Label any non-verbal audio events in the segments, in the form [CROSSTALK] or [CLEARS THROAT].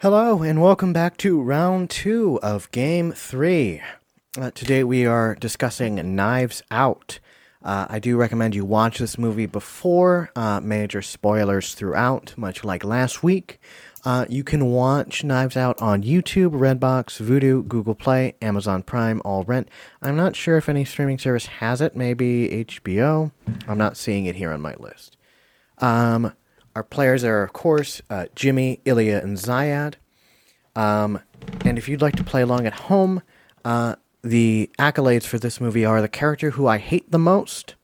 Hello, and welcome back to round two of game three. Uh, today we are discussing Knives Out. Uh, I do recommend you watch this movie before, uh, major spoilers throughout, much like last week. Uh, you can watch Knives Out on YouTube, Redbox, Vudu, Google Play, Amazon Prime, all rent. I'm not sure if any streaming service has it, maybe HBO. I'm not seeing it here on my list. Um, our players are, of course, uh, Jimmy, Ilya, and Ziyad. Um, and if you'd like to play along at home, uh, the accolades for this movie are the character who I hate the most,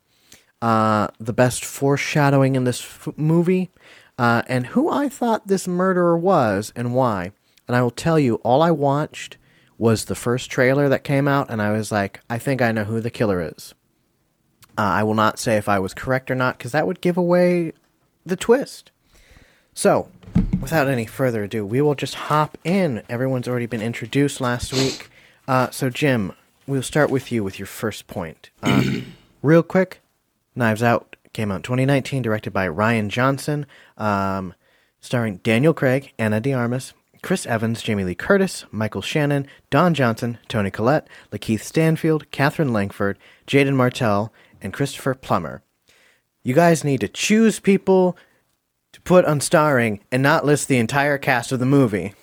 uh, the best foreshadowing in this f- movie, uh, and who I thought this murderer was and why. And I will tell you, all I watched was the first trailer that came out, and I was like, I think I know who the killer is. Uh, I will not say if I was correct or not, because that would give away the twist. So, without any further ado, we will just hop in. Everyone's already been introduced last week. Uh, so, Jim, we'll start with you with your first point. Uh, [CLEARS THROAT] real quick Knives Out came out in 2019, directed by Rian Johnson, um, starring Daniel Craig, Ana de Armas, Chris Evans, Jamie Lee Curtis, Michael Shannon, Don Johnson, Toni Collette, Lakeith Stanfield, Katherine Langford, Jaeden Martell, and Christopher Plummer. You guys need to choose people to put on starring and not list the entire cast of the movie.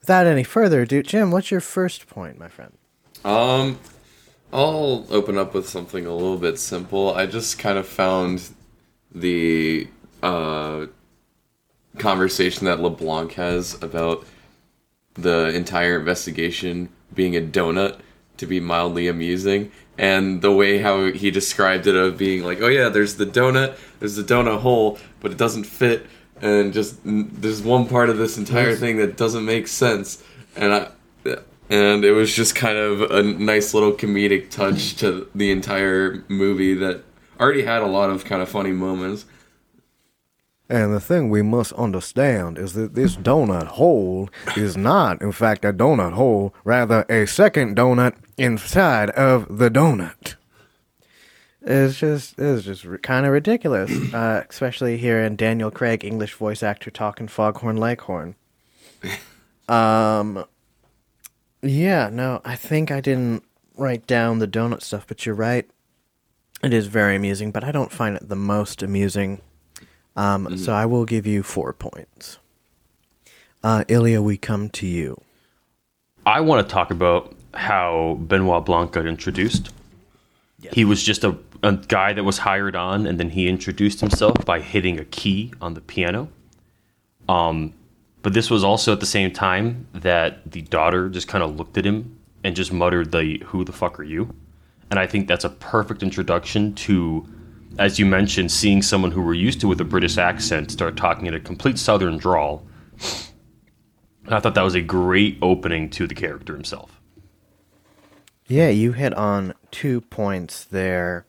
Without any further ado, Jim, what's your first point, my friend? Um, I'll open up with something a little bit simple. I just kind of found the uh, conversation that LeBlanc has about the entire investigation being a donut to be mildly amusing and the way how he described it of being like oh yeah there's the donut there's the donut hole but it doesn't fit and just there's one part of this entire thing that doesn't make sense and i and it was just kind of a nice little comedic touch to the entire movie that already had a lot of kind of funny moments. And the thing we must understand is that this donut hole is not, in fact, a donut hole, rather, a second donut inside of the donut. It's just, it's just kind of ridiculous, [CLEARS THROAT] uh, especially here in Daniel Craig, English voice actor, talking Foghorn Leghorn. [LAUGHS] Um, yeah, no, I think I didn't write down the donut stuff, but you're right. It is very amusing, but I don't find it the most amusing. Um, So I will give you four points. Uh, Ilya, we come to you. I want to talk about how Benoit Blanc got introduced. He was just a, a guy that was hired on, and then he introduced himself by hitting a key on the piano. Um, but this was also at the same time that the daughter just kind of looked at him and just muttered the "Who the fuck are you?" And I think that's a perfect introduction to, as you mentioned, seeing someone who we're used to with a British accent start talking in a complete Southern drawl. I thought that was a great opening to the character himself. Yeah, you hit on two points there.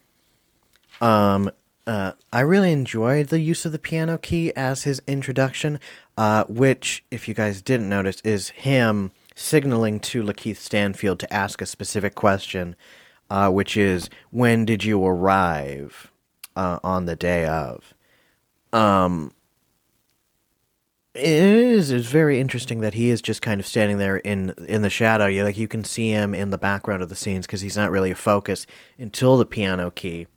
Um, uh, I really enjoyed the use of the piano key as his introduction, uh, which, if you guys didn't notice, is him signaling to Lakeith Stanfield to ask a specific question, uh, which is, "When did you arrive uh, on the day of?" Um, it is it's very interesting that he is just kind of standing there in in the shadow. You like you can see him in the background of the scenes because he's not really a focus until the piano key,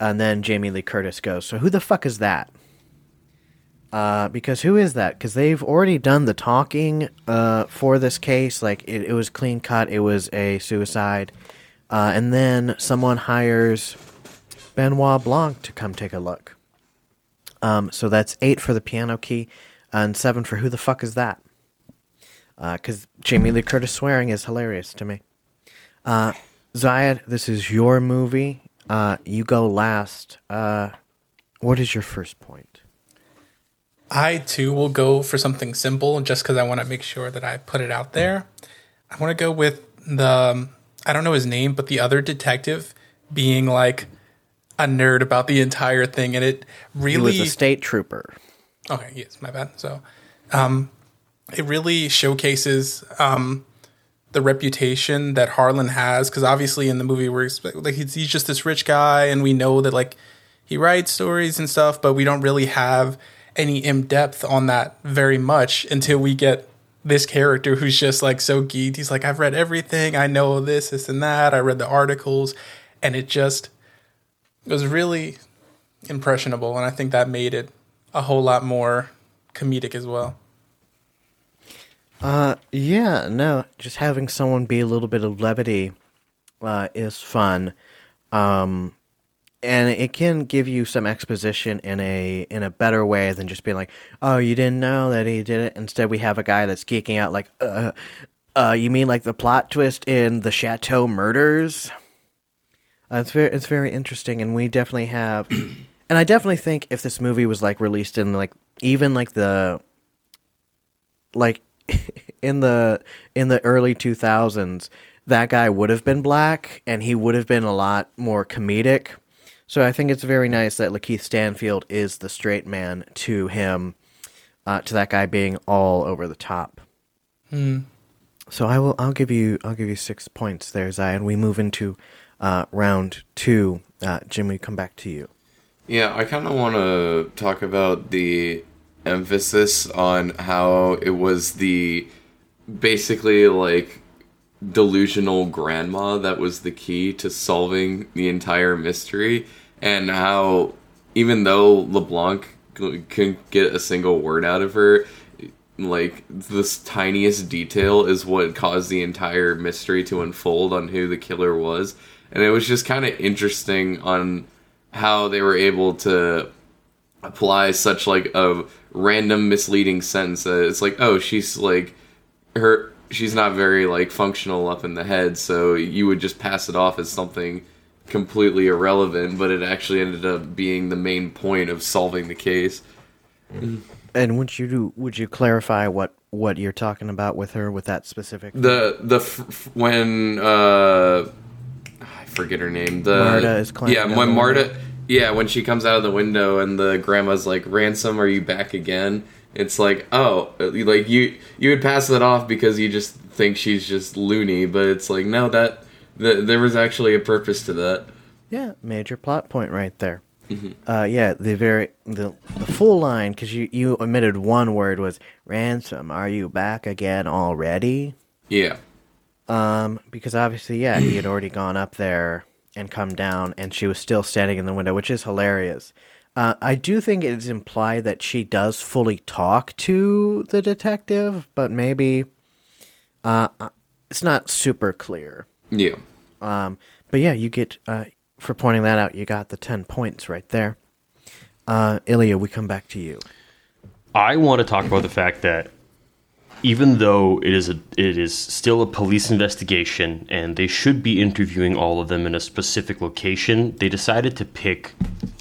and then Jamie Lee Curtis goes. So who the fuck is that? Uh, because who is that? Because they've already done the talking uh, for this case. Like it, it was clean cut. It was a suicide, uh, and then someone hires Benoit Blanc to come take a look. Um, so that's eight for the piano key, and seven for who the fuck is that? Because Jamie Lee Curtis swearing is hilarious to me. Uh, Ziyad, this is your movie. Uh, you go last. Uh, what is your first point? I too will go for something simple just because I want to make sure that I put it out there. I want to go with the, um, I don't know his name, but the other detective being like a nerd about the entire thing. And it He really. was a state trooper. Okay, yes, my bad. So, um, it really showcases um, the reputation that Harlan has because obviously in the movie we're like he's, just this rich guy, and we know that like he writes stories and stuff, but we don't really have any in depth on that very much until we get this character who's just like so geeked. He's like, I've read everything. I know this, this, and that. I read the articles, and it just it was really impressionable. And I think that made it a whole lot more comedic as well. Uh, yeah, no, just having someone be a little bit of levity uh, is fun. Um, and it can give you some exposition in a in a better way than just being like, "Oh, you didn't know that he did it." Instead, we have a guy that's geeking out like, "Uh, uh, you mean like the plot twist in the Chateau Murders?" Uh, it's very it's very interesting, and we definitely have, and I definitely think if this movie was like released in like even like the like [LAUGHS] in the in the early 2000s that guy would have been black and he would have been a lot more comedic. So i think it's very nice that lakeith stanfield is the straight man to him uh, to that guy being all over the top. Hmm. so i will i'll give you i'll give you six points there zion we move into uh, round two. Uh, jim we come back to you Yeah, I kind of want to talk about the emphasis on how it was the basically like delusional grandma that was the key to solving the entire mystery, and how even though LeBlanc couldn't get a single word out of her, like this tiniest detail is what caused the entire mystery to unfold on who the killer was, and it was just kind of interesting on how they were able to apply such like a random misleading sentence that it's like oh she's like her she's not very like functional up in the head so you would just pass it off as something completely irrelevant but it actually ended up being the main point of solving the case. And would you do, would you clarify what what you're talking about with her with that specific the the f- when uh forget her name. The Marta is climbing yeah when Marta yeah when she comes out of the window and the grandma's like ransom are you back again? It's like oh like you you would pass that off because you just think she's just loony, but it's like no that the, there was actually a purpose to that. Yeah, major plot point right there. Uh, yeah, the very the the full line because you you omitted one word was ransom. Are you back again already? Yeah. Um, because obviously, yeah, he had already gone up there and come down, and she was still standing in the window, which is hilarious. Uh, I do think it is implied that she does fully talk to the detective, but maybe uh, uh, it's not super clear. Yeah. Um, but yeah, you get uh, for pointing that out. You got the ten points right there. Uh, Ilya, we come back to you. I want to talk about the fact that even though it is a it is still a police investigation and they should be interviewing all of them in a specific location, they decided to pick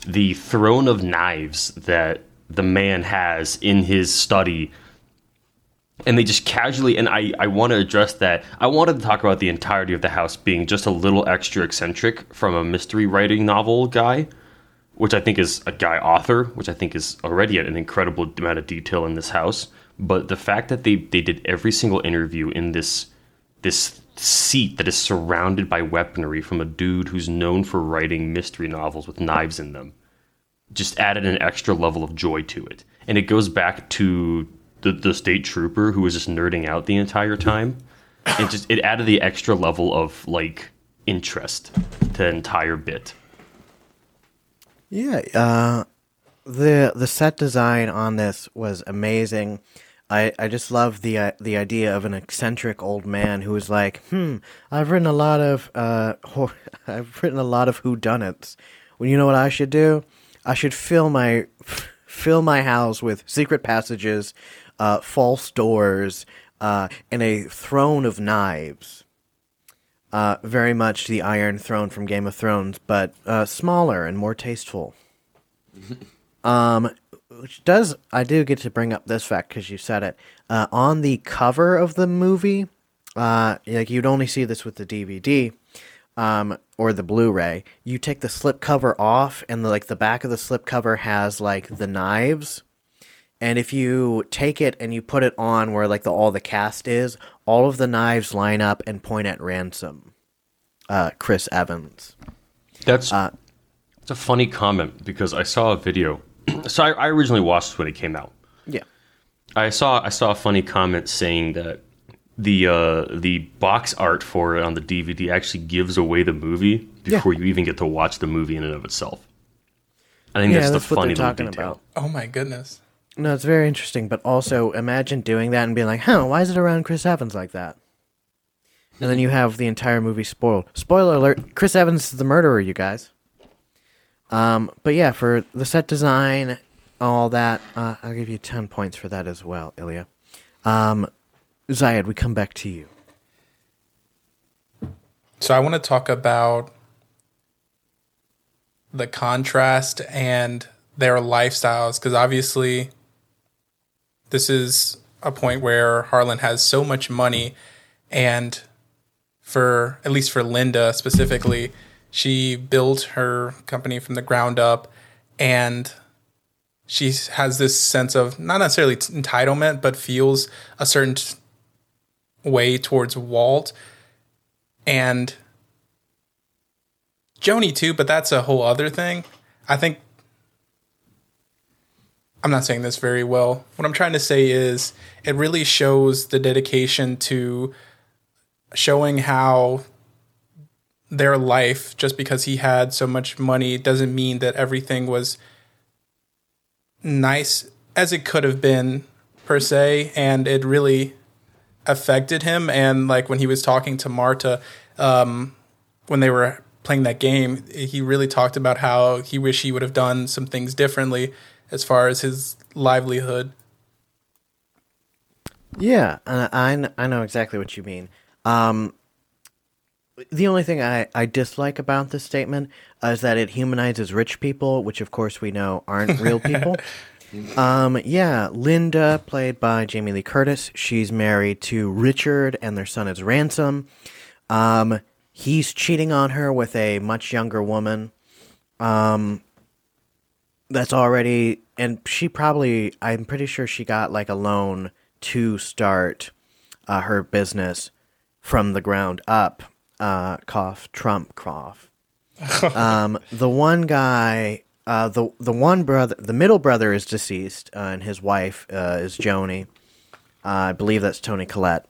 the throne of knives that the man has in his study. And they just casually and I, I want to address that. I wanted to talk about the entirety of the house being just a little extra eccentric from a mystery writing novel guy which i think is a guy author which i think is already an incredible amount of detail in this house but the fact that they, they did every single interview in this this seat that is surrounded by weaponry from a dude who's known for writing mystery novels with knives in them just added an extra level of joy to it. And it goes back to the, the state trooper who was just nerding out the entire time. It just it added the extra level of like interest to the entire bit. Yeah, uh, the the set design on this was amazing. I, I just love the uh, the idea of an eccentric old man who is like, hmm, I've written a lot of uh, [LAUGHS] I've written a lot of whodunits. Well, you know what I should do? I should fill my [LAUGHS] fill my house with secret passages, uh, false doors, uh, and a throne of knives. Uh, very much the Iron Throne from Game of Thrones, but uh, smaller and more tasteful. [LAUGHS] um, which does I do get to bring up this fact because you said it uh, on the cover of the movie. Uh, like you'd only see this with the DVD, um, or the Blu-ray. You take the slip cover off, and the, like the back of the slip cover has like the knives. And if you take it and you put it on where like the all the cast is, all of the knives line up and point at ransom. Uh, Chris Evans. That's Uh, it's a funny comment because I saw a video so I, I originally watched when it came out. Yeah. I saw I saw a funny comment saying that the uh, the box art for it on the DVD actually gives away the movie before you even get to watch the movie in and of itself. I think Yeah, that's, that's the funny they're little talking detail. about. Oh my goodness. No, it's very interesting, but also imagine doing that and being like, huh, why is it around Chris Evans like that? And then you have the entire movie spoiled. Spoiler alert, Chris Evans is the murderer, you guys. Um, but yeah, for the set design, all that, uh, I'll give you 10 points for that as well, Ilya. Um, Ziyad, we come back to you. So I want to talk about the contrast and their lifestyles because obviously this is a point where Harlan has so much money and for at least for Linda specifically she built her company from the ground up and she has this sense of not necessarily entitlement but feels a certain way towards Walt and Joni too, but that's a whole other thing. I think I'm not saying this very well. What I'm trying to say is it really shows the dedication to showing how their life just because he had so much money doesn't mean that everything was nice as it could have been per se and it really affected him and like when he was talking to Marta um, when they were playing that game he really talked about how he wished he would have done some things differently as far as his livelihood Yeah, I, I know exactly what you mean. Um, the only thing I, I dislike about this statement uh, is that it humanizes rich people, which of course we know aren't real [LAUGHS] people. um, yeah, Linda, played by Jamie Lee Curtis, she's married to Richard, and their son is Ransom. Um, he's cheating on her with a much younger woman. Um, that's already, and she probably, I'm pretty sure she got like a loan to start uh, her business from the ground up. Uh, cough, Trump cough. um, the one guy, uh, the the one brother, the middle brother is deceased, uh, and his wife uh, is Joni. Uh, I believe that's Toni Collette,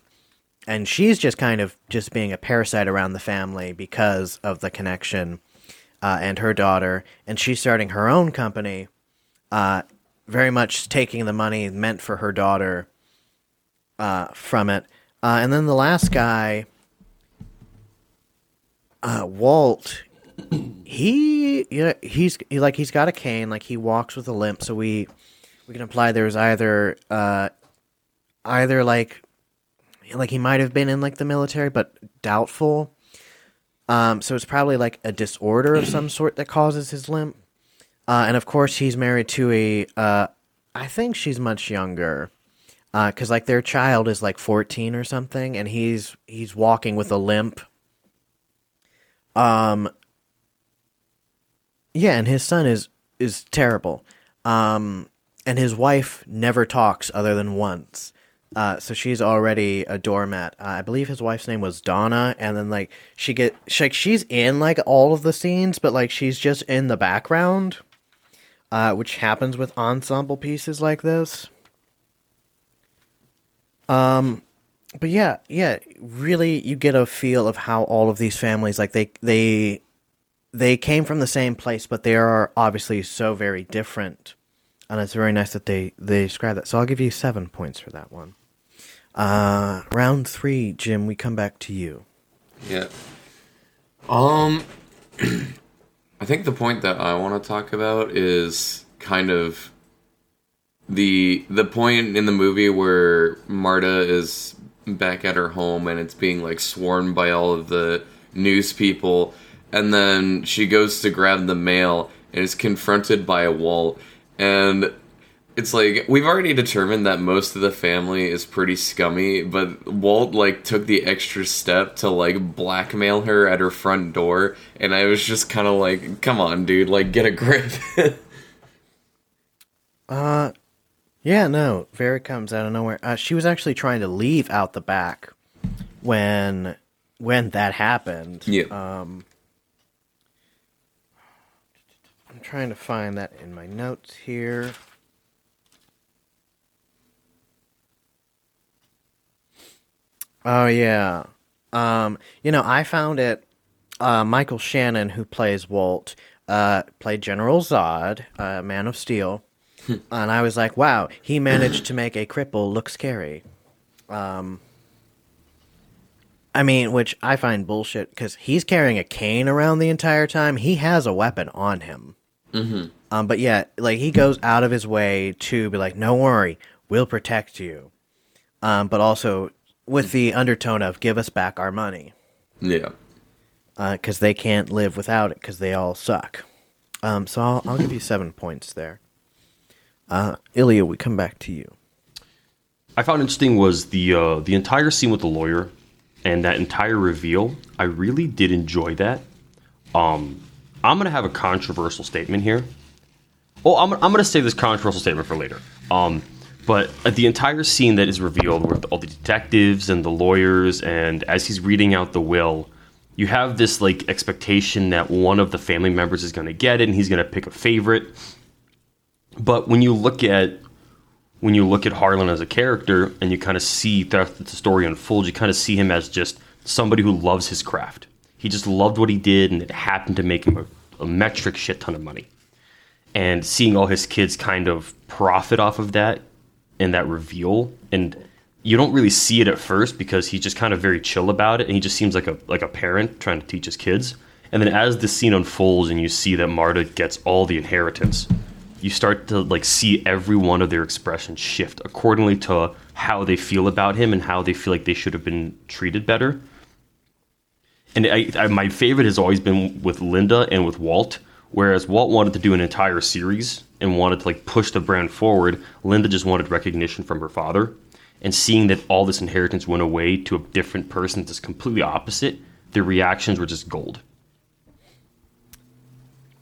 and she's just kind of just being a parasite around the family because of the connection, uh, and her daughter, and she's starting her own company, very much taking the money meant for her daughter from it. And then the last guy, uh, Walt, he yeah he's he, like he's got a cane, like he walks with a limp. So we we can imply there's either uh, either like like he might have been in like the military, but doubtful. Um, so it's probably like a disorder of some sort that causes his limp. Uh, and of course, he's married to a. Uh, I think she's much younger, because like their child is like fourteen or something, and he's he's walking with a limp. Um. Yeah, and his son is is terrible. Um, and his wife never talks other than once. Uh, so she's already a doormat. Uh, I believe his wife's name was Donna, and then like she get she, like she's in like all of the scenes, but like she's just in the background, uh, which happens with ensemble pieces like this. Um, but yeah, yeah, really, you get a feel of how all of these families like they they they came from the same place, but they are obviously so very different, and it's very nice that they they describe that. So I'll give you seven points for that one. Uh, round three, Jim. We come back to you. Yeah. Um, [CLEARS THROAT] I think the point that I want to talk about is kind of the the point in the movie where Marta is back at her home and it's being like swarmed by all of the news people, and then she goes to grab the mail and is confronted by a Walt, and it's like we've already determined that most of the family is pretty scummy, but Walt like took the extra step to like blackmail her at her front door, and I was just kind of like, "Come on, dude, like get a grip." [LAUGHS] Uh, yeah, no, Vera comes out of nowhere. Uh, she was actually trying to leave out the back when when that happened. yeah, Um, I'm trying to find that in my notes here. Oh yeah. Um, you know, I found it. Uh, Michael Shannon, who plays Walt, uh, played General Zod, uh, Man of Steel, [LAUGHS] and I was like, wow, he managed to make a cripple look scary. Um, I mean, which I find bullshit because he's carrying a cane around the entire time. He has a weapon on him. Mm-hmm. Um, but yeah, like he goes out of his way to be like, "No worry, we'll protect you." Um, but also with the undertone of "Give us back our money," Yeah. because they can't live without it because they all suck. Um, so I'll, I'll give you seven points there. Uh, Ilya, we come back to you. I found interesting was the uh, the entire scene with the lawyer and that entire reveal. I really did enjoy that. Um, I'm gonna have a controversial statement here. Oh, I'm, I'm gonna save this controversial statement for later. Um, but the entire scene that is revealed with all the detectives and the lawyers, and as he's reading out the will, you have this like expectation that one of the family members is gonna get it, and he's gonna pick a favorite. But when you look at when you look at Harlan as a character and you kind of see that the story unfolds, you kind of see him as just somebody who loves his craft. He just loved what he did, and it happened to make him a, a metric shit ton of money. And seeing all his kids kind of profit off of that and that reveal, and you don't really see it at first because he's just kind of very chill about it, and he just seems like a like a parent trying to teach his kids. And then as the scene unfolds, and you see that Marta gets all the inheritance, you start to like see every one of their expressions shift accordingly to how they feel about him and how they feel like they should have been treated better. And I, I, my favorite has always been with Linda and with Walt. Whereas Walt wanted to do an entire series and wanted to like push the brand forward, Linda just wanted recognition from her father. And seeing that all this inheritance went away to a different person that's completely opposite, their reactions were just gold.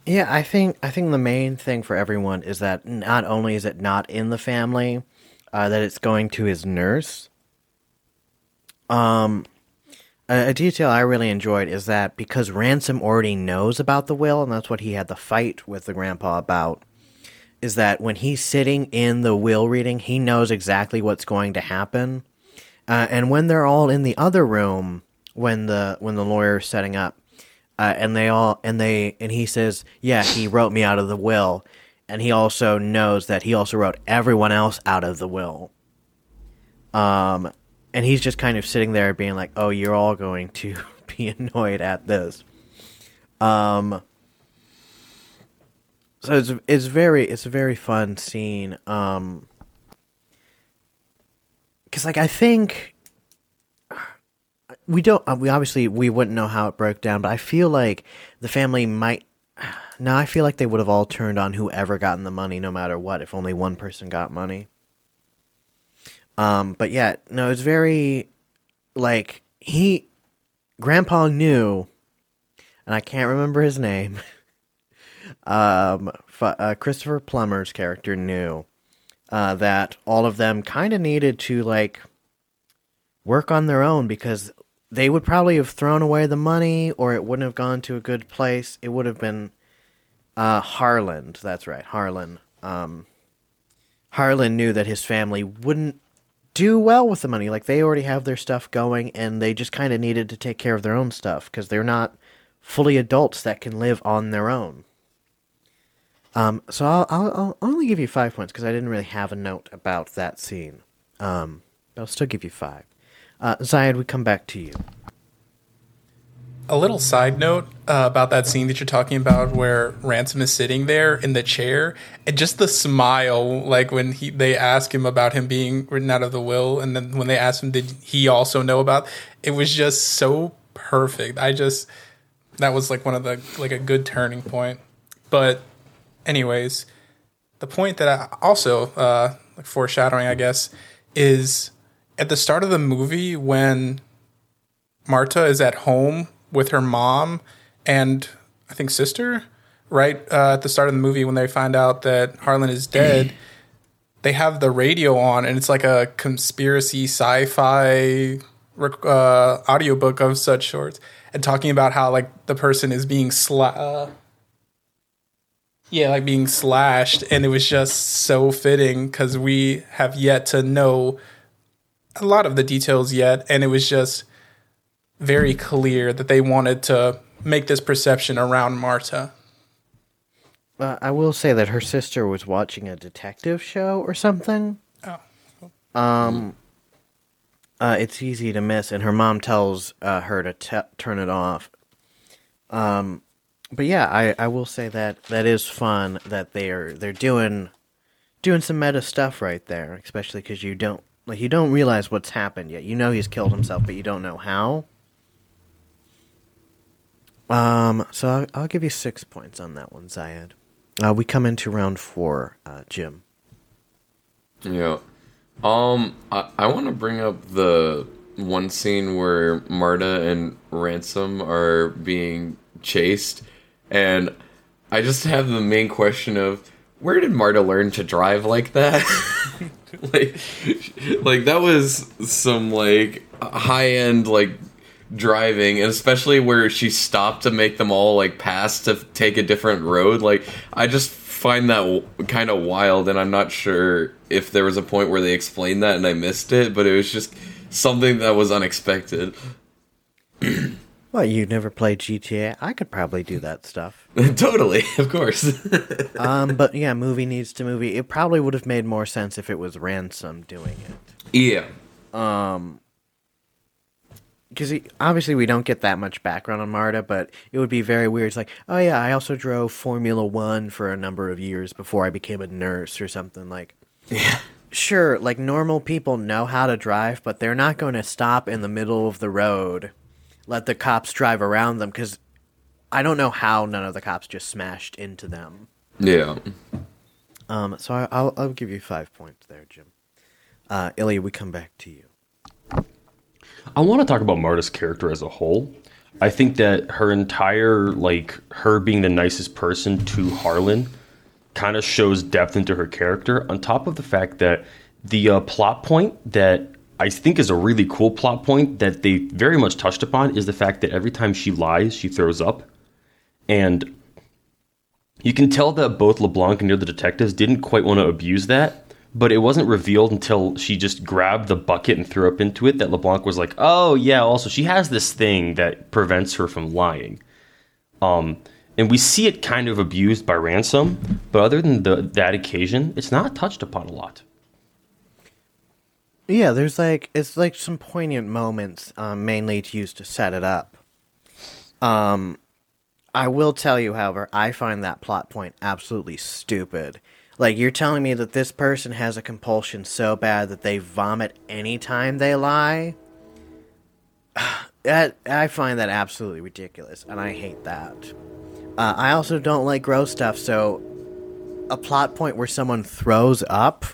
Yeah, I think I think the main thing for everyone is that not only is it not in the family, uh, that it's going to his nurse. Um, a, a detail I really enjoyed is that because Ransom already knows about the will, and that's what he had the fight with the grandpa about, is that when he's sitting in the will reading, he knows exactly what's going to happen, uh, and when they're all in the other room, when the when the lawyer's setting up, uh, and they all and they and he says, "Yeah, he wrote me out of the will," and he also knows that he also wrote everyone else out of the will. Um, and he's just kind of sitting there, being like, "Oh, you're all going to [LAUGHS] be annoyed at this." Um. So it's it's very it's a very fun scene. Um. Because like I think we don't uh, we obviously we wouldn't know how it broke down but i feel like the family might [SIGHS] no i feel like they would have all turned on whoever gotten the money no matter what if only one person got money. Um but yeah no it's very like he grandpa knew and i can't remember his name [LAUGHS] um uh, christopher plummer's character knew uh, that all of them kind of needed to like work on their own because they would probably have thrown away the money or it wouldn't have gone to a good place. It would have been uh, Harland. That's right, Harlan. Um, Harlan knew that his family wouldn't do well with the money. Like they already have their stuff going and they just kind of needed to take care of their own stuff because they're not fully adults that can live on their own. Um, so I'll, I'll, I'll only give you five points because I didn't really have a note about that scene. Um, but I'll still give you five. Uh, Ziyad, we come back to you. A little side note uh, about that scene that you're talking about, where Ransom is sitting there in the chair, and just the smile, like when he they ask him about him being written out of the will, and then when they ask him, did he also know about? It was just so perfect. I just that was like one of the like a good turning point. But, anyways, the point that I also uh, like foreshadowing, I guess, is at the start of the movie when Marta is at home with her mom and I think sister, right uh, at the start of the movie when they find out that Harlan is dead. [CLEARS THROAT] they have the radio on and it's like a conspiracy sci-fi uh, audiobook of such sorts and talking about how like the person is being sla- uh, Yeah, like being slashed, and it was just so fitting because we have yet to know a lot of the details yet, and it was just very clear that they wanted to make this perception around Marta. Uh, I will say that her sister was watching a detective show or something. Oh. Um, uh, it's easy to miss, and her mom tells uh, her to te- turn it off. Um, but yeah, I, I will say that that is fun that they're they're doing doing some meta stuff right there, especially because you don't like you don't realize what's happened yet. You know he's killed himself, but you don't know how. Um, so I'll, I'll give you six points on that one, Ziyad. Uh, we come into round four, uh, Jim. Yeah. Um, I, I want to bring up the one scene where Marta and Ransom are being chased, and I just have the main question of where did Marta learn to drive like that? [LAUGHS] like, like that was some like high end like driving, and especially where she stopped to make them all like pass to take a different road. Like, I just find that w- kind of wild, and I'm not sure if there was a point where they explained that and I missed it, but it was just something that was unexpected. [CLEARS THROAT] Well, you never played GTA. I could probably do that stuff. [LAUGHS] totally, of course. [LAUGHS] Um, but yeah, movie needs to movie. It probably would have made more sense if it was Ransom doing it. yeah. Um, Because obviously we don't get that much background on Marta, but it would be very weird. It's like, oh yeah, I also drove Formula One for a number of years before I became a nurse or something like. Yeah. Sure, like normal people know how to drive, but they're not going to stop in the middle of the road, let the cops drive around them because I don't know how none of the cops just smashed into them. Yeah. Um, so I, I'll I'll give you five points there, Jim. Uh, Ilya, we come back to you. I want to talk about Marta's character as a whole. I think that her entire like her being the nicest person to Harlan kind of shows depth into her character. On top of the fact that the uh, plot point that I think is a really cool plot point that they very much touched upon is the fact that every time she lies, she throws up, and you can tell that both LeBlanc and the other detectives didn't quite want to abuse that, but it wasn't revealed until she just grabbed the bucket and threw up into it that LeBlanc was like, "Oh yeah, also she has this thing that prevents her from lying." Um, and we see it kind of abused by Ransom, but other than the, that occasion, it's not touched upon a lot. Yeah, there's like it's like some poignant moments, um, mainly to use to set it up. Um, I will tell you, however, I find that plot point absolutely stupid. Like you're telling me that this person has a compulsion so bad that they vomit anytime they lie. [SIGHS] That I find that absolutely ridiculous, and I hate that. Uh, I also don't like gross stuff, so a plot point where someone throws up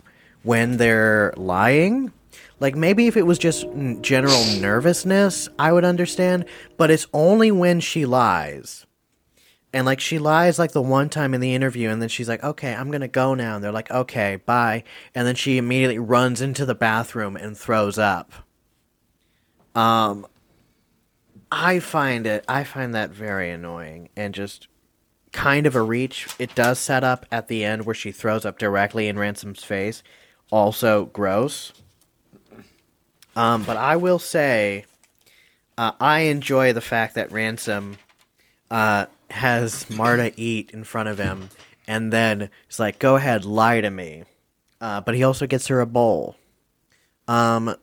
when they're lying. Like maybe if it was just general nervousness, I would understand, but it's only when she lies. And like she lies like the one time in the interview and then she's like, "Okay, I'm going to go now." And they're like, "Okay, bye." And then she immediately runs into the bathroom and throws up. Um I find it I find that very annoying and just kind of a reach. It does set up at the end where she throws up directly in Ransom's face. Also gross. Um, but I will say, uh, I enjoy the fact that Ransom uh, has Marta eat in front of him, and then he's like, "Go ahead, lie to me." Uh, but he also gets her a bowl. Um.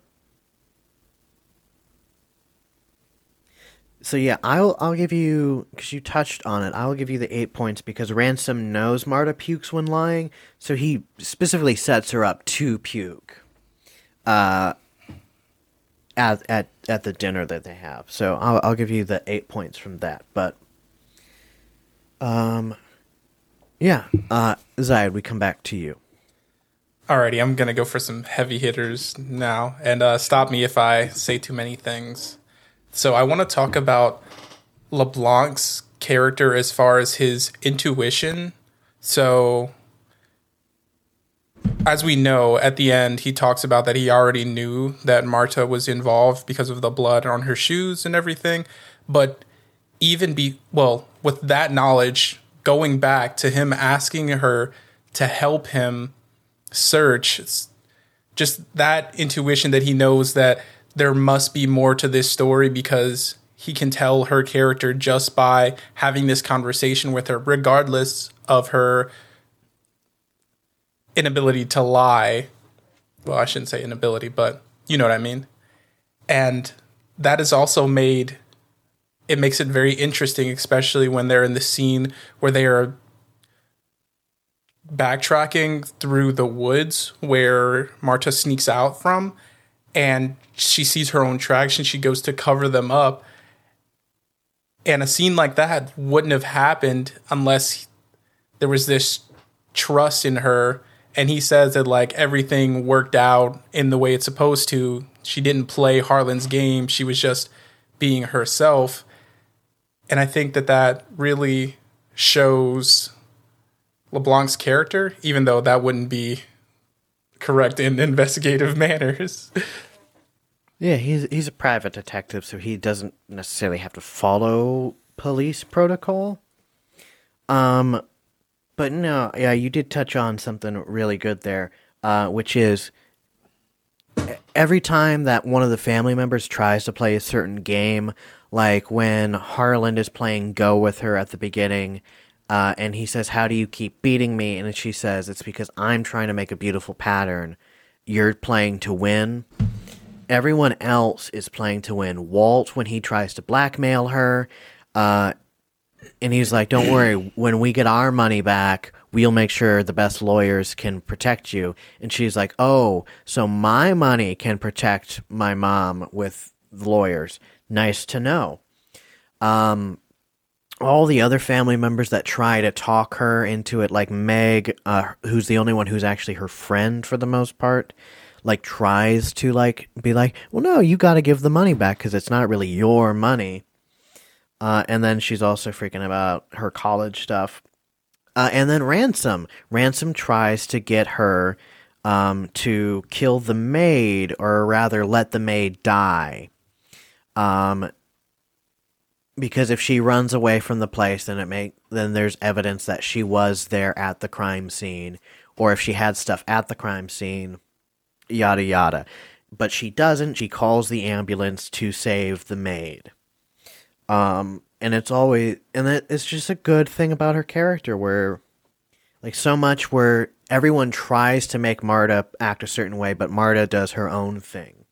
So yeah, I'll I'll give you because you touched on it. I'll give you the eight points because Ransom knows Marta pukes when lying, so he specifically sets her up to puke. Uh, at at at the dinner that they have. So I'll I'll give you the eight points from that. But um, yeah, uh, Ziyad, we come back to you. Alrighty, I'm gonna go for some heavy hitters now, and uh, stop me if I say too many things. So I want to talk about LeBlanc's character as far as his intuition. So, as we know, at the end, he talks about that he already knew that Marta was involved because of the blood on her shoes and everything. But even be well with that knowledge going back to him asking her to help him search just that intuition that he knows that there must be more to this story because he can tell her character just by having this conversation with her regardless of her inability to lie well i shouldn't say inability but you know what i mean and that is also made it makes it very interesting, especially when they're in the scene where they are backtracking through the woods where Marta sneaks out from and she sees her own tracks and she goes to cover them up. And a scene like that wouldn't have happened unless there was this trust in her. And he says that like everything worked out in the way it's supposed to. She didn't play Harlan's game. She was just being herself and I think that that really shows LeBlanc's character, even though that wouldn't be correct in [LAUGHS] investigative manners. Yeah, he's he's a private detective, so he doesn't necessarily have to follow police protocol. Um, but no, yeah, you did touch on something really good there, uh, which is every time that one of the family members tries to play a certain game, like when Harland is playing Go with her at the beginning, uh, and he says, How do you keep beating me? And she says, It's because I'm trying to make a beautiful pattern. You're playing to win. Everyone else is playing to win. Walt, when he tries to blackmail her, uh, and he's like, Don't worry, when we get our money back, we'll make sure the best lawyers can protect you. And she's like, Oh, so my money can protect my mom with lawyers nice to know. Um, all the other family members that try to talk her into it, like Meg, uh, who's the only one who's actually her friend for the most part, like tries to like be like, well, no, you got to give the money back because it's not really your money. Uh, and then she's also freaking about her college stuff. Uh, and then Ransom, Ransom tries to get her um, to kill the maid, or rather, let the maid die. Um, because if she runs away from the place, then it may then there's evidence that she was there at the crime scene, or if she had stuff at the crime scene, yada yada. But she doesn't. She calls the ambulance to save the maid. Um, and it's always and it, it's just a good thing about her character where, like, so much where everyone tries to make Marta act a certain way, but Marta does her own thing.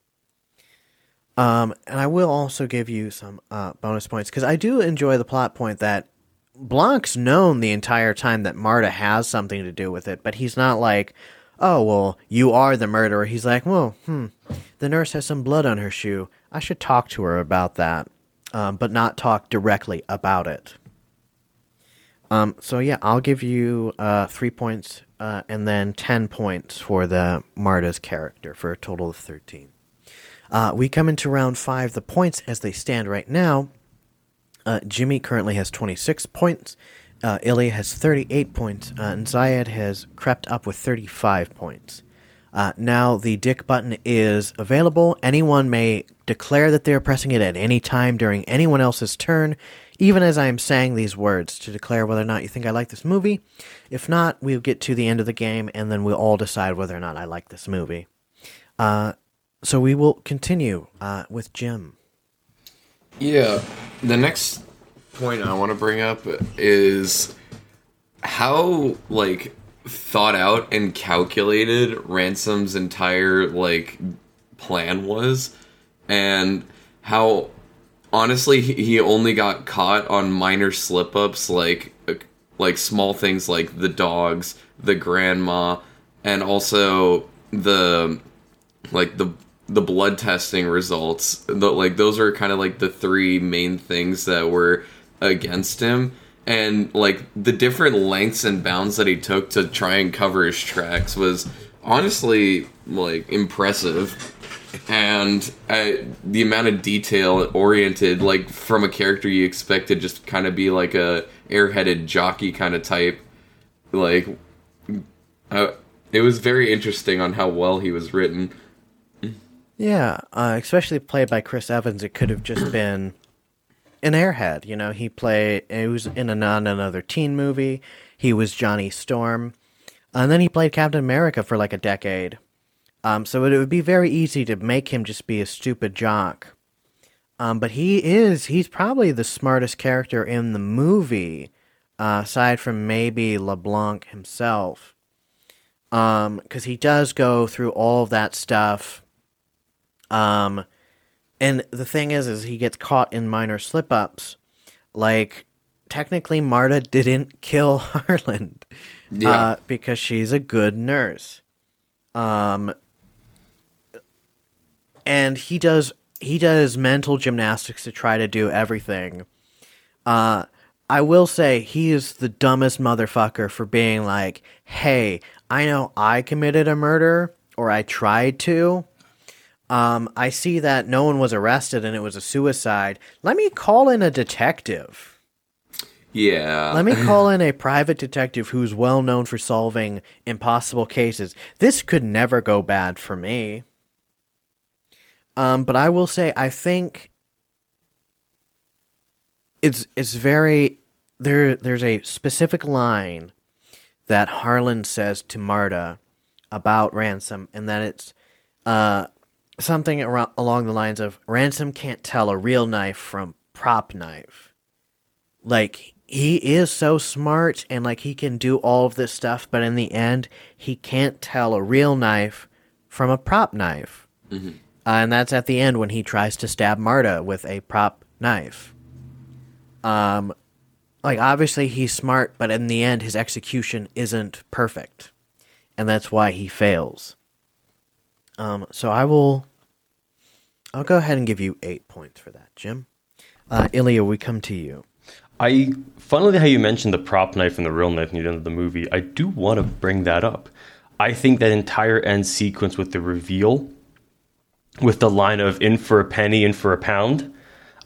Um, and I will also give you some uh, bonus points because I do enjoy the plot point that Blanc's known the entire time that Marta has something to do with it, but he's not like, oh, well, you are the murderer. He's like, well, hmm, the nurse has some blood on her shoe. I should talk to her about that, um, but not talk directly about it. Um, so, yeah, I'll give you uh, three points uh, and then 10 points for the Marta's character for a total of 13. Uh, we come into round five. The points as they stand right now uh, Jimmy currently has 26 points. Uh, Ilya has 38 points. Uh, and Ziyad has crept up with 35 points. Uh, now the dick button is available. Anyone may declare that they are pressing it at any time during anyone else's turn, even as I am saying these words, to declare whether or not you think I like this movie. If not, we'll get to the end of the game and then we'll all decide whether or not I like this movie. Uh, so we will continue uh, with Jim. Yeah, the next point I want to bring up is how like thought out and calculated Ransom's entire like plan was, and how honestly he only got caught on minor slip ups like uh, like small things like the dogs, the grandma, and also the like the the blood testing results. The, like those are kind of like the three main things that were against him. And like the different lengths and bounds that he took to try and cover his tracks was honestly like impressive. And uh, the amount of detail oriented, like from a character you expect to just kind of be like a airheaded jockey kind of type, like uh, it was very interesting on how well he was written. Yeah, uh, especially played by Chris Evans, it could have just been an airhead. You know, he played. He was in a non another teen movie. He was Johnny Storm, and then he played Captain America for like a decade. Um, so it would be very easy to make him just be a stupid jock. Um, but he is. He's probably the smartest character in the movie, uh, aside from maybe LeBlanc himself. Um, because he does go through all of that stuff. Um, and the thing is, is he gets caught in minor slip ups. Like, technically, Marta didn't kill [LAUGHS] Harland Yeah. uh, because she's a good nurse. Um, and he does he does mental gymnastics to try to do everything. Uh, I will say he is the dumbest motherfucker for being like, "Hey, I know I committed a murder or I tried to. Um, I see that no one was arrested and it was a suicide. Let me call in a detective." yeah. Let me [LAUGHS] call in a private detective who's well known for solving impossible cases. This could never go bad for me. Um, but I will say, I think it's it's very there. There's a specific line that Harlan says to Marta about ransom, and that it's uh, something around, along the lines of ransom can't tell a real knife from prop knife like he is so smart and like he can do all of this stuff but in the end he can't tell a real knife from a prop knife uh, and that's at the end when he tries to stab marta with a prop knife. Um like obviously he's smart but in the end his execution isn't perfect. And that's why he fails. Um so i will i'll go ahead and give you eight points for that jim. Uh ilya we come to you. I, funnily how you mentioned the prop knife and the real knife near the end of the movie, I do want to bring that up. I think that entire end sequence with the reveal, with the line of "in for a penny, in for a pound,"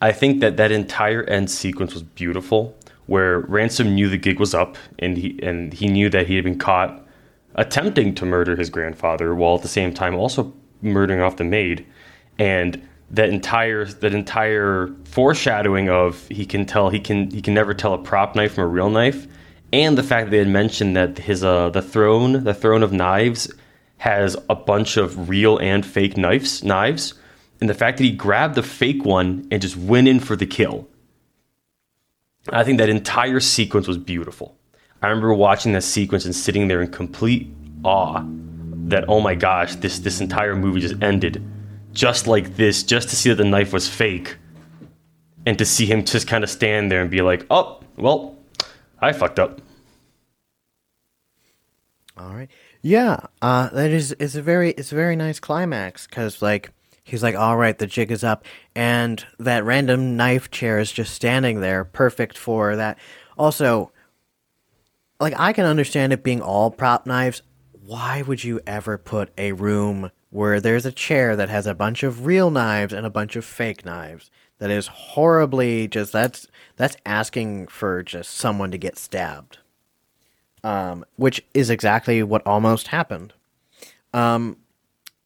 I think that that entire end sequence was beautiful. Where Ransom knew the gig was up, and he and he knew that he had been caught attempting to murder his grandfather, while at the same time also murdering off the maid, and that entire that entire foreshadowing of he can tell he can he can never tell a prop knife from a real knife, and the fact that they had mentioned that his uh the throne the throne of knives has a bunch of real and fake knives knives, and the fact that he grabbed the fake one and just went in for the kill. I think that entire sequence was beautiful. I remember watching that sequence and sitting there in complete awe that oh my gosh, this this entire movie just ended just like this, just to see that the knife was fake, and to see him just kind of stand there and be like, "Oh, well, I fucked up." All right. Yeah, uh, that is it's a very it's a very nice climax because like he's like, all right, the jig is up, and that random knife chair is just standing there, perfect for that. Also, like I can understand it being all prop knives. Why would you ever put a room where there's a chair that has a bunch of real knives and a bunch of fake knives? That is horribly just that's that's asking for just someone to get stabbed um, which is exactly what almost happened. Um,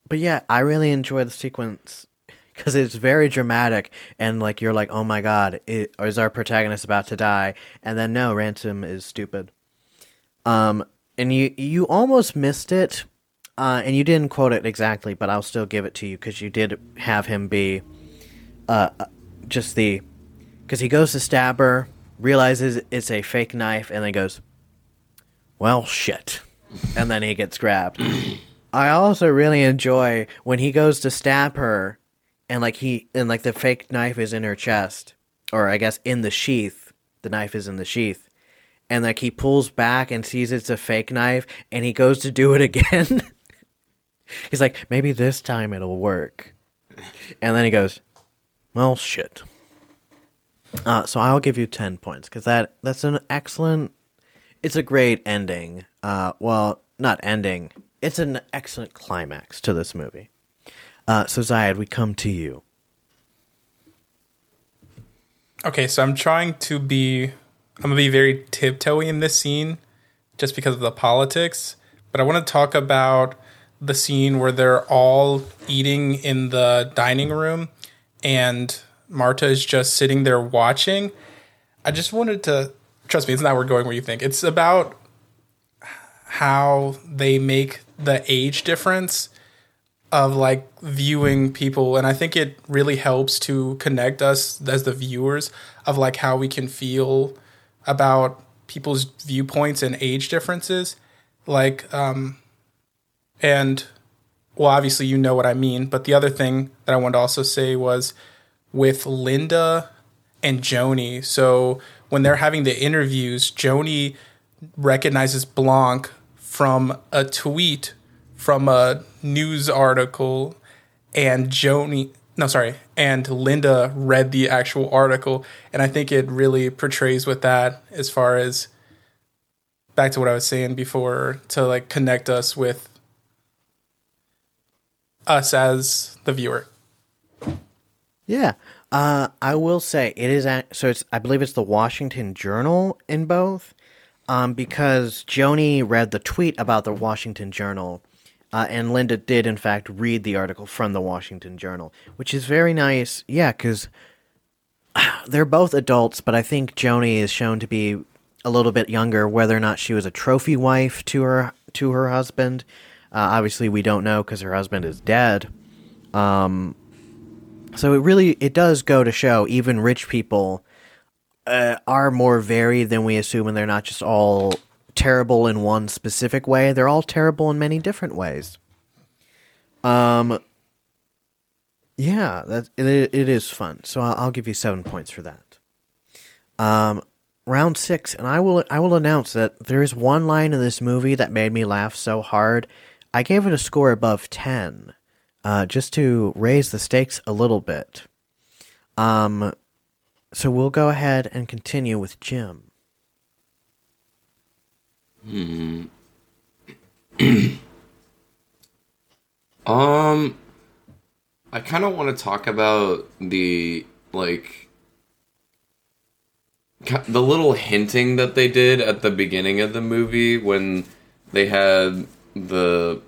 but yeah, I really enjoy the sequence because it's very dramatic and like you're like, oh my god, it, is our protagonist about to die? And then no, Ransom is stupid. Um, and you you almost missed it, uh, and you didn't quote it exactly, but I'll still give it to you because you did have him be, uh, uh, just the, because he goes to stab her, realizes it's a fake knife, and then goes, well, shit. And then he gets grabbed. I also really enjoy when he goes to stab her and like he and like the fake knife is in her chest or I guess in the sheath. The knife is in the sheath. And like he pulls back and sees it's a fake knife and he goes to do it again. [LAUGHS] He's like, maybe this time it'll work. And then he goes, well, shit. Uh, so I'll give you 10 points because that, that's an excellent it's a great ending. Uh, well, not ending. It's an excellent climax to this movie. Uh, so Ziyad, we come to you. Okay, so I'm trying to be I'm gonna be very tiptoey in this scene just because of the politics. But I want to talk about the scene where they're all eating in the dining room and Marta is just sitting there watching. I just wanted to trust me, it's not we're going where you think. It's about how they make the age difference of like viewing people. And i think it really helps to connect us as the viewers of like how we can feel about people's viewpoints and age differences. Like um and well obviously you know what i mean but the other thing that i wanted to also say was with linda and joni. So when they're having the interviews joni recognizes blanc from a tweet from a news article and Joni no sorry and Linda read the actual article and I think it really portrays with that as far as back to what I was saying before to like connect us with us as the viewer. Yeah. Uh, I will say it is at, so it's I believe it's the Washington Journal in both. Um, because Joni read the tweet about the Washington Journal uh, and Linda did, in fact, read the article from the Washington Journal, which is very nice. Yeah, because [SIGHS] they're both adults, but I think Joni is shown to be a little bit younger. Whether or not she was a trophy wife to her to her husband, uh, obviously we don't know because her husband is dead. Um, so it really it does go to show even rich people uh, are more varied than we assume, and they're not just all terrible in one specific way. They're all terrible in many different ways. Um, yeah, that it, it is fun. So I'll, I'll give you seven points for that. Um, round six, and I will I will announce that there is one line in this movie that made me laugh so hard. I gave it a score above ten, uh, just to raise the stakes a little bit. Um, so we'll go ahead and continue with Jim. Hmm. [CLEARS THROAT] um, I kind of want to talk about the like the little hinting that they did at the beginning of the movie when they had the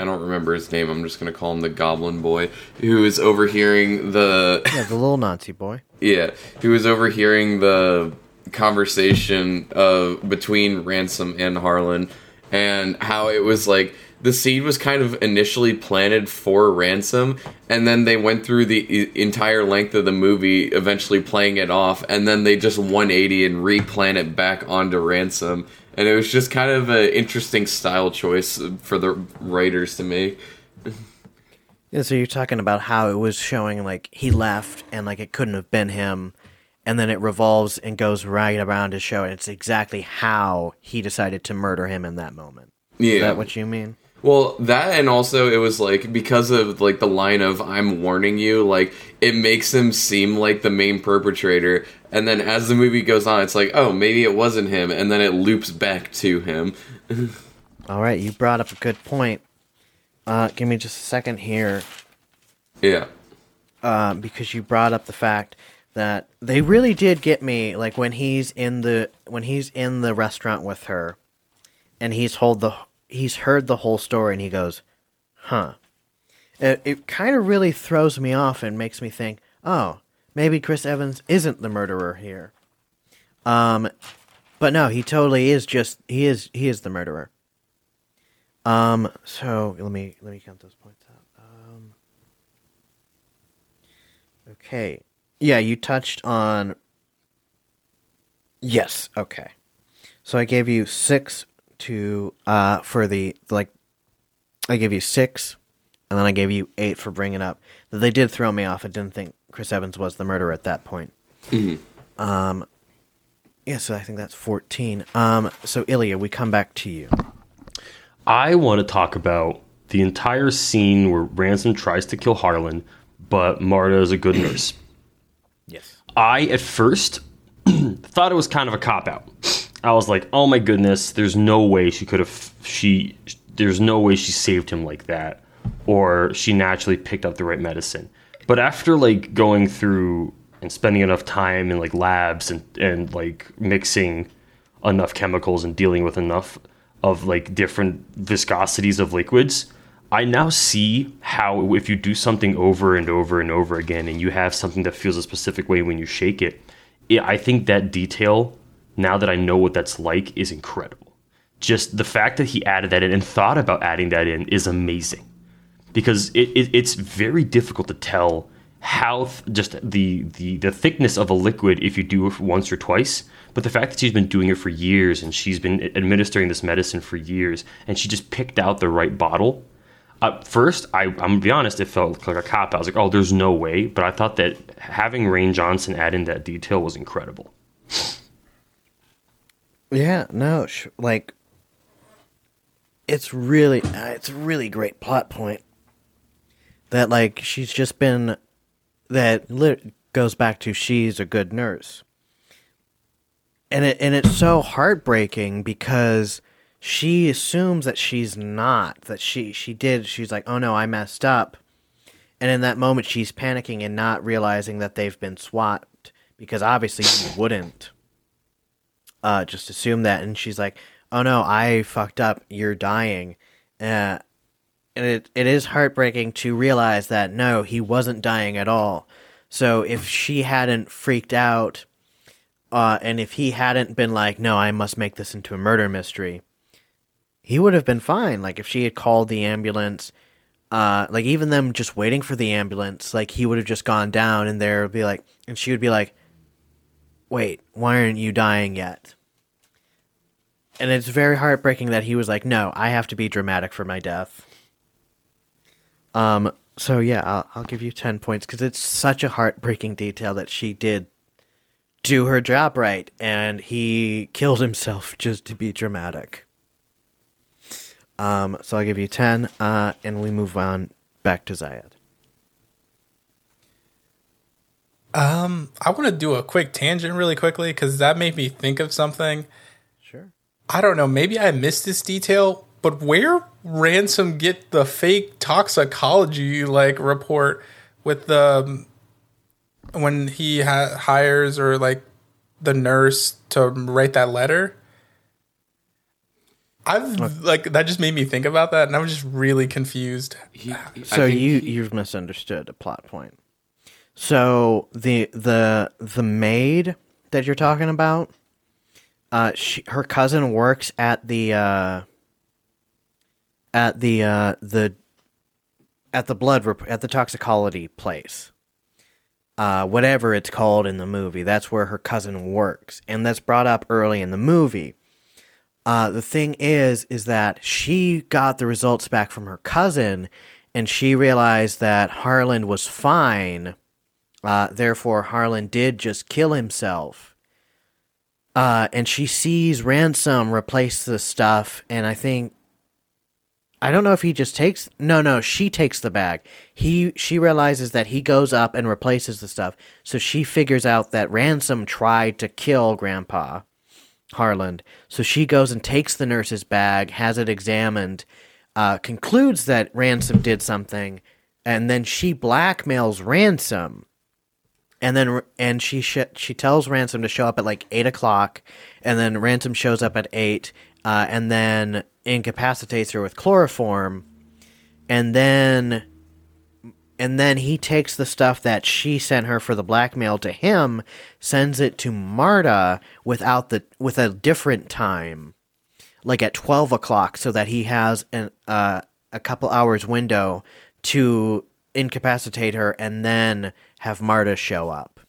I don't remember his name. I'm just gonna call him the Goblin Boy, who is overhearing the yeah the little Nazi boy. [LAUGHS] yeah, who was overhearing the conversation of between Ransom and Harlan, and how it was like the seed was kind of initially planted for Ransom, and then they went through the entire length of the movie, eventually playing it off, and then they just 180 and replant it back onto Ransom, and it was just kind of an interesting style choice for the writers to make. Yeah, so you're talking about how it was showing like he left and like it couldn't have been him, and then it revolves and goes right around to show it's exactly how he decided to murder him in that moment. Yeah, Is that what you mean? Well, that and also it was like because of like the line of "I'm warning you," like it makes him seem like the main perpetrator, and then as the movie goes on, it's like, oh, maybe it wasn't him, and then it loops back to him. [LAUGHS] All right, you brought up a good point. Uh, give me just a second here, yeah, uh, because you brought up the fact that they really did get me. Like when he's in the when he's in the restaurant with her, and he's told the he's heard the whole story, and he goes, "Huh." It, it kind of really throws me off and makes me think, "Oh, maybe Chris Evans isn't the murderer here." Um, but no, he totally is. Just he is he is the murderer. Um, so let me let me count those points out. Um, okay, yeah, you touched on. Yes. Okay. So I gave you six to uh for the like. I gave you six, and then I gave you eight for bringing up that they did throw me off. I didn't think Chris Evans was the murderer at that point. Um. Yeah, so I think that's fourteen. Um. So Ilya, we come back to you. I want to talk about the entire scene where Ransom tries to kill Harlan, but Marta is a good [CLEARS THROAT] nurse. Yes. I at first [CLEARS THROAT] thought it was kind of a cop out. I was like, "Oh my goodness, there's no way she could have she there's no way she saved him like that or she naturally picked up the right medicine." But after like going through and spending enough time in like labs and and like mixing enough chemicals and dealing with enough of like different viscosities of liquids, I now see how if you do something over and over and over again, and you have something that feels a specific way when you shake it, I think that detail, now that I know what that's like, is incredible. Just the fact that he added that in and thought about adding that in is amazing, because it, it it's very difficult to tell how th- just the, the the thickness of a liquid if you do it once or twice but the fact that she's been doing it for years and she's been administering this medicine for years and she just picked out the right bottle at first I, i'm gonna be honest it felt like a cop. I was like oh there's no way but i thought that having Rian Johnson add in that detail was incredible Yeah, no, sh- like it's really uh, it's a really great plot point that like she's just been that goes back to she's a good nurse. And it and it's so heartbreaking because she assumes that she's not that she she did she's like, "Oh no, I messed up." And in that moment she's panicking and not realizing that they've been swapped because obviously you wouldn't uh, just assume that. And she's like, "Oh no, I fucked up. You're dying." Uh, and it it is heartbreaking to realize that no, he wasn't dying at all. So if she hadn't freaked out, uh, and if he hadn't been like, "No, I must make this into a murder mystery," he would have been fine. Like if she had called the ambulance. Uh, like even them just waiting for the ambulance, like he would have just gone down and there would be like, and she would be like, wait, why aren't you dying yet? And it's very heartbreaking that he was like, no, I have to be dramatic for my death. Um, so yeah, I'll, I'll give you 10 points because it's such a heartbreaking detail that she did do her job right and he killed himself [LAUGHS] just to be dramatic. Um, so I'll give you 10, uh, and we move on back to Ziyad. Um, I want to do a quick tangent really quickly because that made me think of something. Sure. I don't know. Maybe I missed this detail, but where ransom get the fake toxicology like report with the um, when he ha- hires or like the nurse to write that letter? I've like that just made me think about that, and I was just really confused. He, So think you he- you've misunderstood a plot point. So the the the maid that you're talking about, uh, she, her cousin works at the uh, at the uh, the at the blood rep- at the toxicology place. Uh, whatever it's called in the movie, that's where her cousin works, and that's brought up early in the movie. Uh, the thing is, is that she got the results back from her cousin, and she realized that Harlan was fine. Uh, therefore, Harlan did just kill himself. Uh, and she sees Ransom replace the stuff, and I think I don't know if he just takes no no she takes the bag. He she realizes that he goes up and replaces the stuff, so she figures out that Ransom tried to kill Grandpa. Harlan. So she goes and takes the nurse's bag, has it examined, uh, concludes that Ransom did something, and then she blackmails Ransom. And then and she sh- she tells Ransom to show up at like eight o'clock, and then Ransom shows up at eight, uh, and then incapacitates her with chloroform, and then and then he takes the stuff that she sent her for the blackmail to him, sends it to Marta without the with a different time, like at twelve o'clock, so that he has an uh, a couple hours window to incapacitate her and then have Marta show up,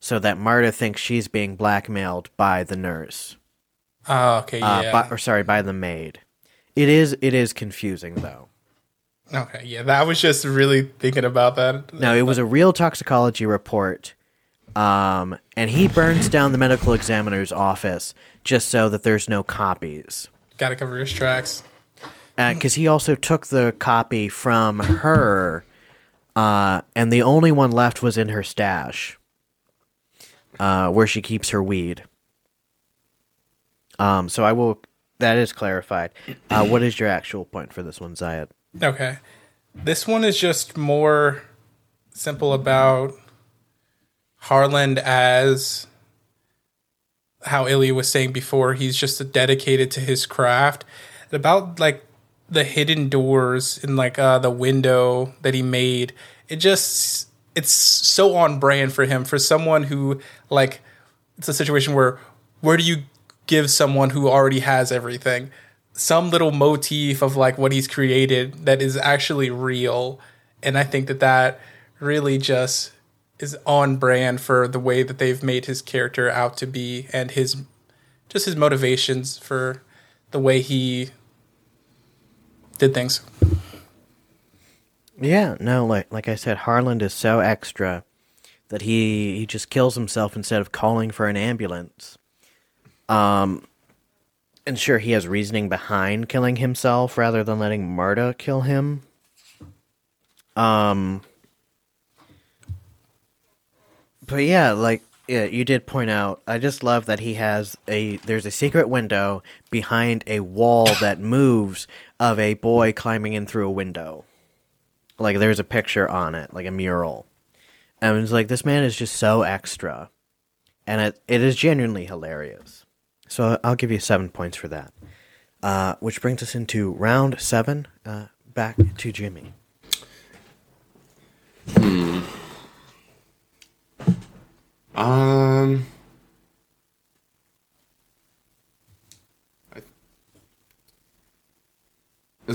so that Marta thinks she's being blackmailed by the nurse, Oh, okay, uh, yeah. by, or sorry, by the maid. It is it is confusing though. okay, yeah. That was just really thinking about that. No, it was a real toxicology report. Um, and he burns down the medical examiner's office just so that there's no copies. Got to cover his tracks. Because he also took the copy from her, uh, and the only one left was in her stash, uh, where she keeps her weed. Um, so I will. That is clarified. Uh, what is your actual point for this one, Ziyad? Okay. This one is just more simple about Harlan as how Ilya was saying before, he's just dedicated to his craft. About like the hidden doors and like uh, the window that he made. It just it's so on brand for him. For someone who like it's a situation where where do you give someone who already has everything? Some little motif of like what he's created that is actually real. And i think that that really just is on brand for the way that they've made his character out to be and his just his motivations for the way he did things Yeah, no, like like I said, Harlan is so extra that he he just kills himself instead of calling for an ambulance. Um, and sure, he has reasoning behind killing himself rather than letting Marta kill him. Um, but yeah, like yeah, you did point out. I just love that he has a there's a secret window behind a wall that moves of a boy climbing in through a window. Like there's a picture on it, like a mural. And it's like this man is just so extra. And it, it is genuinely hilarious. So I'll give you seven points for that. Uh, which brings us into round seven. Uh, back to Jimmy. Hmm. Um.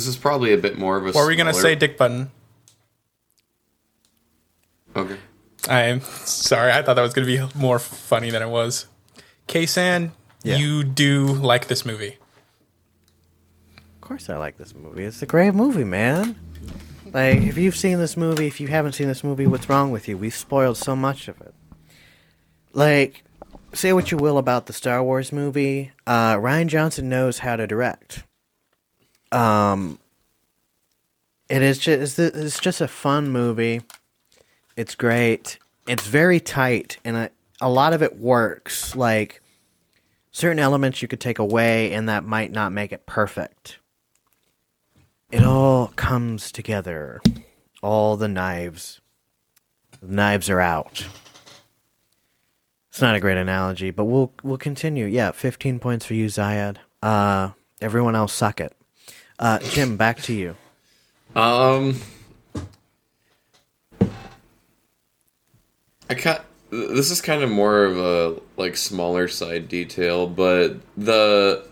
This is probably a bit more of a. what were we gonna say dick button Okay. I'm sorry. I thought that was going to be more funny than it was. Ksan, Yeah. you do like this movie. Of course, I like this movie. It's a great movie, man. Like, if you've seen this movie, if you haven't seen this movie, what's wrong with you? We've spoiled so much of it. Like, say what you will about the Star Wars movie, uh, Rian Johnson knows how to direct. Um, it is just it's, just a fun movie. It's great. It's very tight, and a, a lot of it works. Like certain elements you could take away, and that might not make it perfect. It all comes together. All the knives. The knives are out. It's not a great analogy, but we'll we'll continue. Yeah, fifteen points for you, Ziyad. Uh, everyone else suck it. Uh, Jim, back to you. Um, I cut. This is kind of more of a like smaller side detail, but the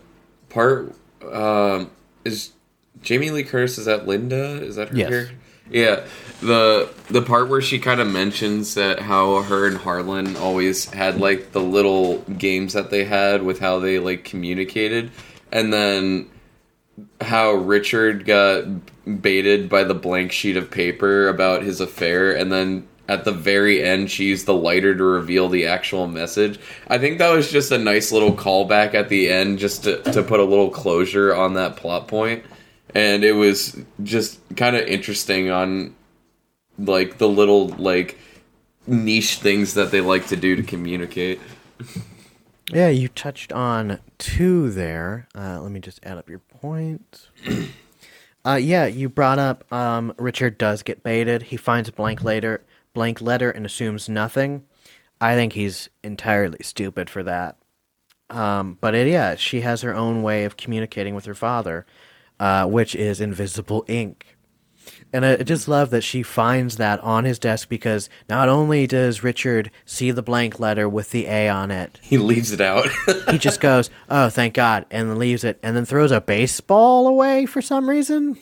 part um is Jamie Lee Curtis. Is that Linda? Is that her Yes. character? Yeah, the the part where she kind of mentions that how her and Harlan always had like the little games that they had with how they like communicated, and then how Richard got baited by the blank sheet of paper about his affair, and then at the very end, she used the lighter to reveal the actual message. I think that was just a nice little callback at the end, just to, to put a little closure on that plot point. And it was just kind of interesting on like the little like niche things that they like to do to communicate. [LAUGHS] Yeah, you touched on two there. Uh, let me just add up your points. [CLEARS THROAT] uh, yeah, you brought up um, Richard does get baited. He finds a blank letter, blank letter, and assumes nothing. I think he's entirely stupid for that. Um, but it, yeah, she has her own way of communicating with her father, uh, which is invisible ink. And I just love that she finds that on his desk because not only does Richard see the blank letter with the A on it, He leaves it out. he just [LAUGHS] goes, "Oh, thank God," and leaves it, and then throws a baseball away for some reason.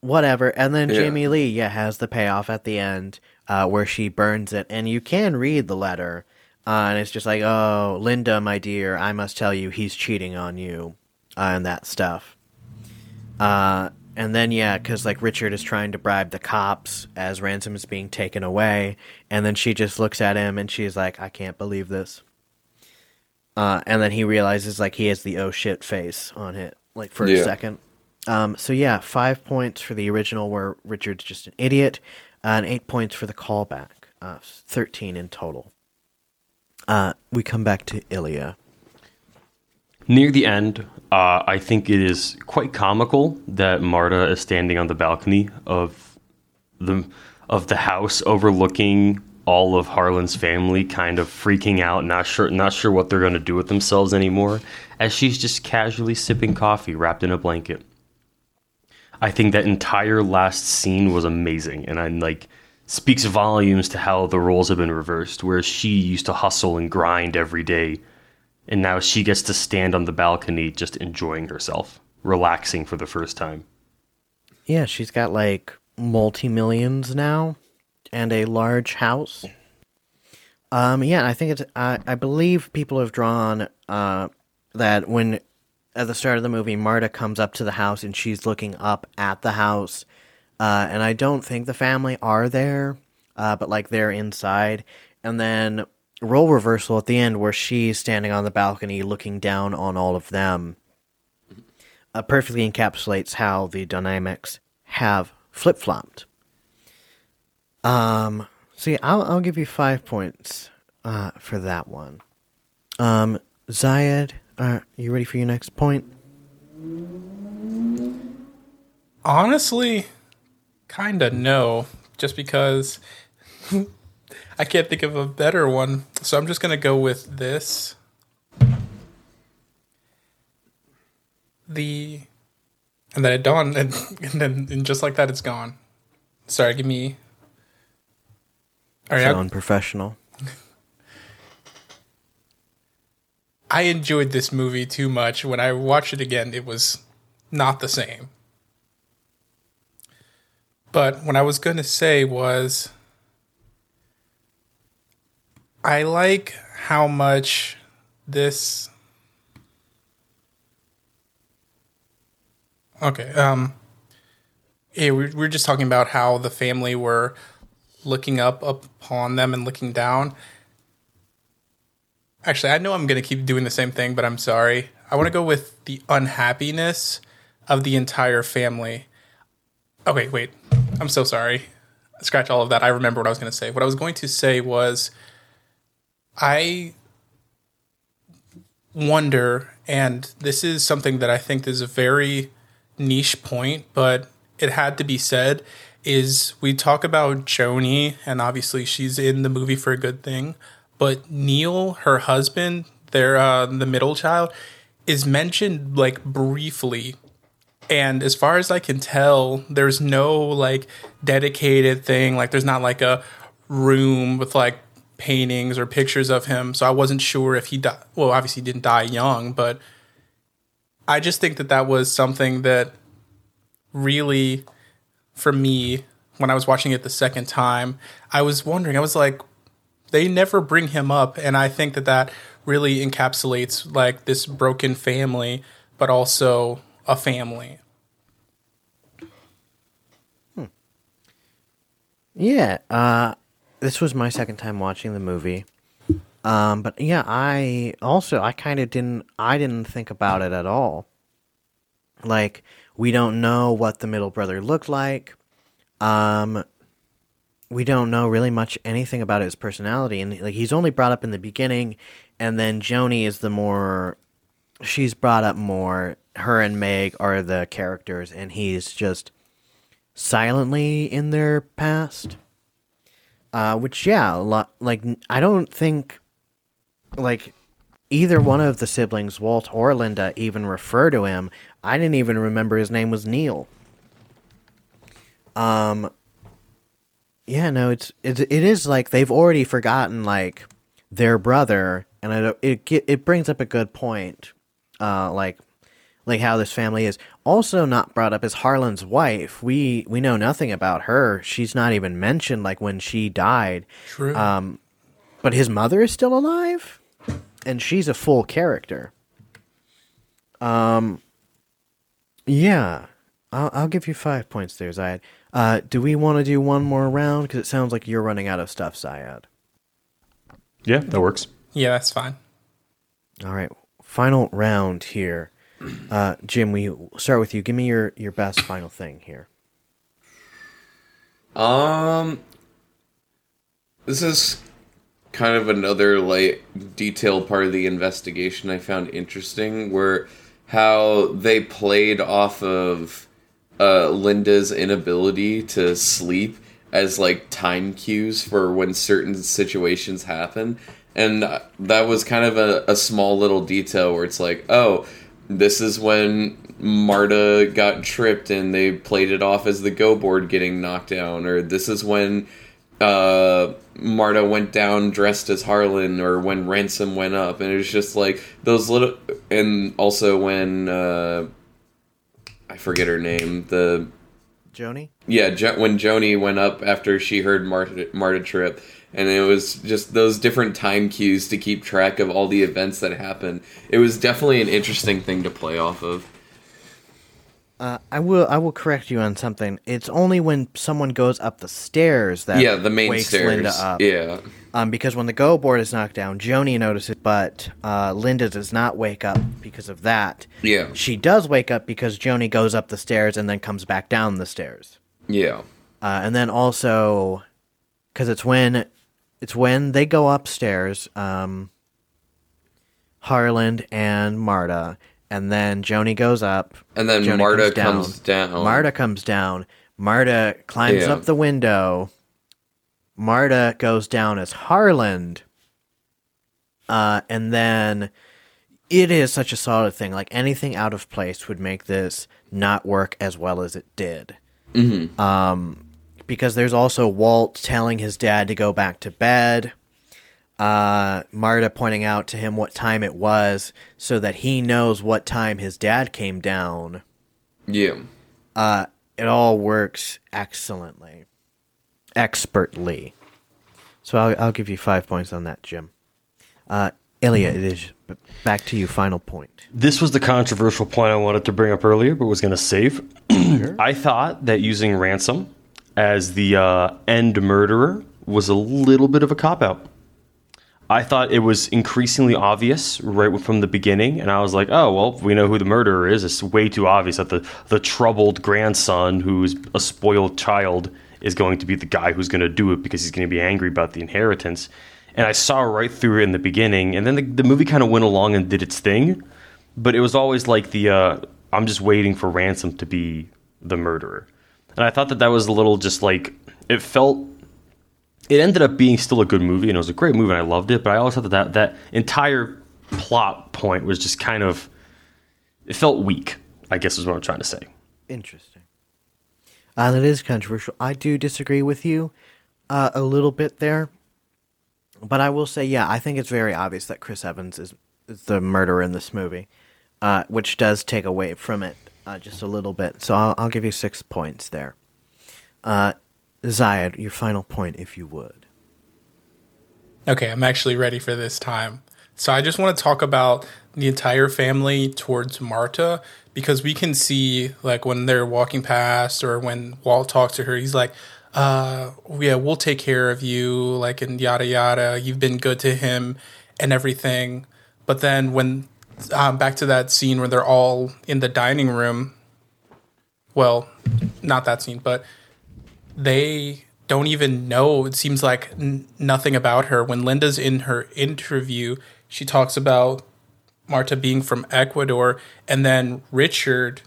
Whatever, and then Yeah. Jamie Lee, yeah, has the payoff at the end uh, where she burns it, and you can read the letter, uh, and it's just like, "Oh, Linda, my dear, I must tell you, he's cheating on you," uh, and that stuff. Uh, and then yeah, because like Richard is trying to bribe the cops as ransom is being taken away, and then she just looks at him and she's like, "I can't believe this." Uh, and then he realizes like he has the oh shit face on it, like for a second. Um, so yeah, five points for the original where Richard's just an idiot, uh, and eight points for the callback. Uh, Thirteen in total. Uh, we come back to Ilya. Near the end, uh, I think it is quite comical that Marta is standing on the balcony of the of the house overlooking all of Harlan's family, kind of freaking out, not sure not sure what they're going to do with themselves anymore. as she's just casually sipping coffee wrapped in a blanket. I think that entire last scene was amazing, and I like speaks volumes to how the roles have been reversed. where she used to hustle and grind every day, and now she gets to stand on the balcony just enjoying herself, relaxing for the first time. Yeah, she's got like multi millions now and a large house. Um, yeah, I think it's. I I believe people have drawn uh, that when at the start of the movie, Marta comes up to the house and she's looking up at the house, uh, and I don't think the family are there, uh, but like they're inside, and then role reversal at the end where she's standing on the balcony looking down on all of them. Uh, perfectly encapsulates how the dynamics have flip flopped. Um, see, I'll I'll give you five points uh, for that one. Um, Ziyad, are you ready for your next point? Honestly, kinda no. Just because [LAUGHS] I can't think of a better one. So I'm just gonna go with this. The and then it dawned and, [LAUGHS] and then and just like that it's gone. Sorry, give me all right, unprofessional. [LAUGHS] I enjoyed this movie too much. When I watched it again, it was not the same. But what I was going to say was I like how much this Okay, um yeah, we we're just talking about how the family were looking up upon them and looking down. Actually, I know I'm going to keep doing the same thing, but I'm sorry. I want to go with the unhappiness of the entire family. Okay, wait. I'm so sorry. Scratch all of that. I remember what I was going to say. What I was going to say was I wonder, and this is something that I think is a very niche point, but it had to be said, is we talk about Joni, and obviously she's in the movie for a good thing, but Neil, her husband, their uh, the middle child, is mentioned like briefly and as far as I can tell, there's no like dedicated thing. Like there's not like a room with like paintings or pictures of him. So I wasn't sure if he died. Well, obviously he didn't die young, but I just think that that was something that really, for me, when I was watching it the second time, I was wondering. I was like, they never bring him up, and I think that that really encapsulates like this broken family, but also a family. Yeah, uh, this was my second time watching the movie. Um, but yeah, I also I kind of didn't I didn't think about it at all. Like we don't know what the middle brother looked like. Um, we don't know really much anything about his personality, and like he's only brought up in the beginning, and then Joni is the more she's brought up more. Her and Meg are the characters, and he's just silently in their past. Uh, which yeah, like I don't think like either one of the siblings, Walt or Linda, even refer to him. I didn't even remember his name was Neil. Um. Yeah, no, it's it, it is like they've already forgotten like their brother, and I don't- it it brings up a good point, uh, like like how this family is. Also, not brought up is Harlan's wife. We we know nothing about her. She's not even mentioned. Like when she died, True. um, but his mother is still alive, and she's a full character. Um, yeah, I'll, I'll give you five points there, Ziyad. Uh, do we want to do one more round? Because it sounds like you're running out of stuff, Ziyad. Yeah, that works. yeah, that's fine. All right, final round here. Uh, Jim, we start with you. Give me your your best final thing here. Um, this is kind of another like detailed part of the investigation I found interesting, where how they played off of uh, Linda's inability to sleep as like time cues for when certain situations happen, and that was kind of a, a small little detail where it's like, oh, this is when Marta got tripped and they played it off as the go board getting knocked down, or this is when uh, Marta went down dressed as Harlan, or when Ransom went up, and it was just like those little, and also when uh, I forget her name, the Joni? yeah, jo- when Joni went up after she heard Marta, Marta trip, and it was just those different time cues to keep track of all the events that happened. It was definitely an interesting thing to play off of. Uh, I will I will correct you on something. It's only when someone goes up the stairs that Yeah, the main wakes stairs. Linda up. Yeah, Um, because when the go board is knocked down, Joni notices, but uh, Linda does not wake up because of that. yeah, She does wake up because Joni goes up the stairs and then comes back down the stairs. yeah, Uh, and then also, because it's when it's when they go upstairs, um, Harlan and Marta, and then Joni goes up. and then Joni Marta comes down. Marta comes down. Marta climbs Yeah. up the window. Marta goes down as Harlan. Uh, and then it is such a solid thing. Like anything out of place would make this not work as well as it did. Mm-hmm. Um, because there's also Walt telling his dad to go back to bed. Uh, Marta pointing out to him what time it was so that he knows what time his dad came down yeah, uh, it all works excellently, expertly. So I'll, I'll give you five points on that, Jim. Uh, Ilya, it is back to you. Final point. This was the controversial point I wanted to bring up earlier, but was going to save. [CLEARS THROAT] I thought that using ransom as the uh, end murderer was a little bit of a cop out. I thought it was increasingly obvious right from the beginning, and I was like, "Oh well, we know who the murderer is. It's way too obvious that the the troubled grandson, who's a spoiled child, is going to be the guy who's going to do it because he's going to be angry about the inheritance." And I saw right through it in the beginning, and then the, the movie kind of went along and did its thing, but it was always like the uh, I'm just waiting for ransom to be the murderer, and I thought that that was a little just like it felt it ended up being still a good movie and it was a great movie and I loved it, but I always thought that that, that entire plot point was just kind of it felt weak, I guess is what I'm trying to say. Interesting. Uh, that is controversial. I do disagree with you uh, a little bit there, but I will say, yeah, I think it's very obvious that Chris Evans is, is the murderer in this movie, uh, which does take away from it uh, just a little bit. So I'll, I'll give you six points there. Uh, Ziyad, your final point, if you would. Okay, I'm actually ready for this time. So I just want to talk about the entire family towards Marta because we can see like when they're walking past or when Walt talks to her, he's like, uh, yeah, we'll take care of you, like and yada yada. You've been good to him and everything. But then when um, back to that scene where they're all in the dining room, well, not that scene, but they don't even know. It seems like n- nothing about her. When Linda's in her interview, she talks about Marta being from Ecuador, and then Richard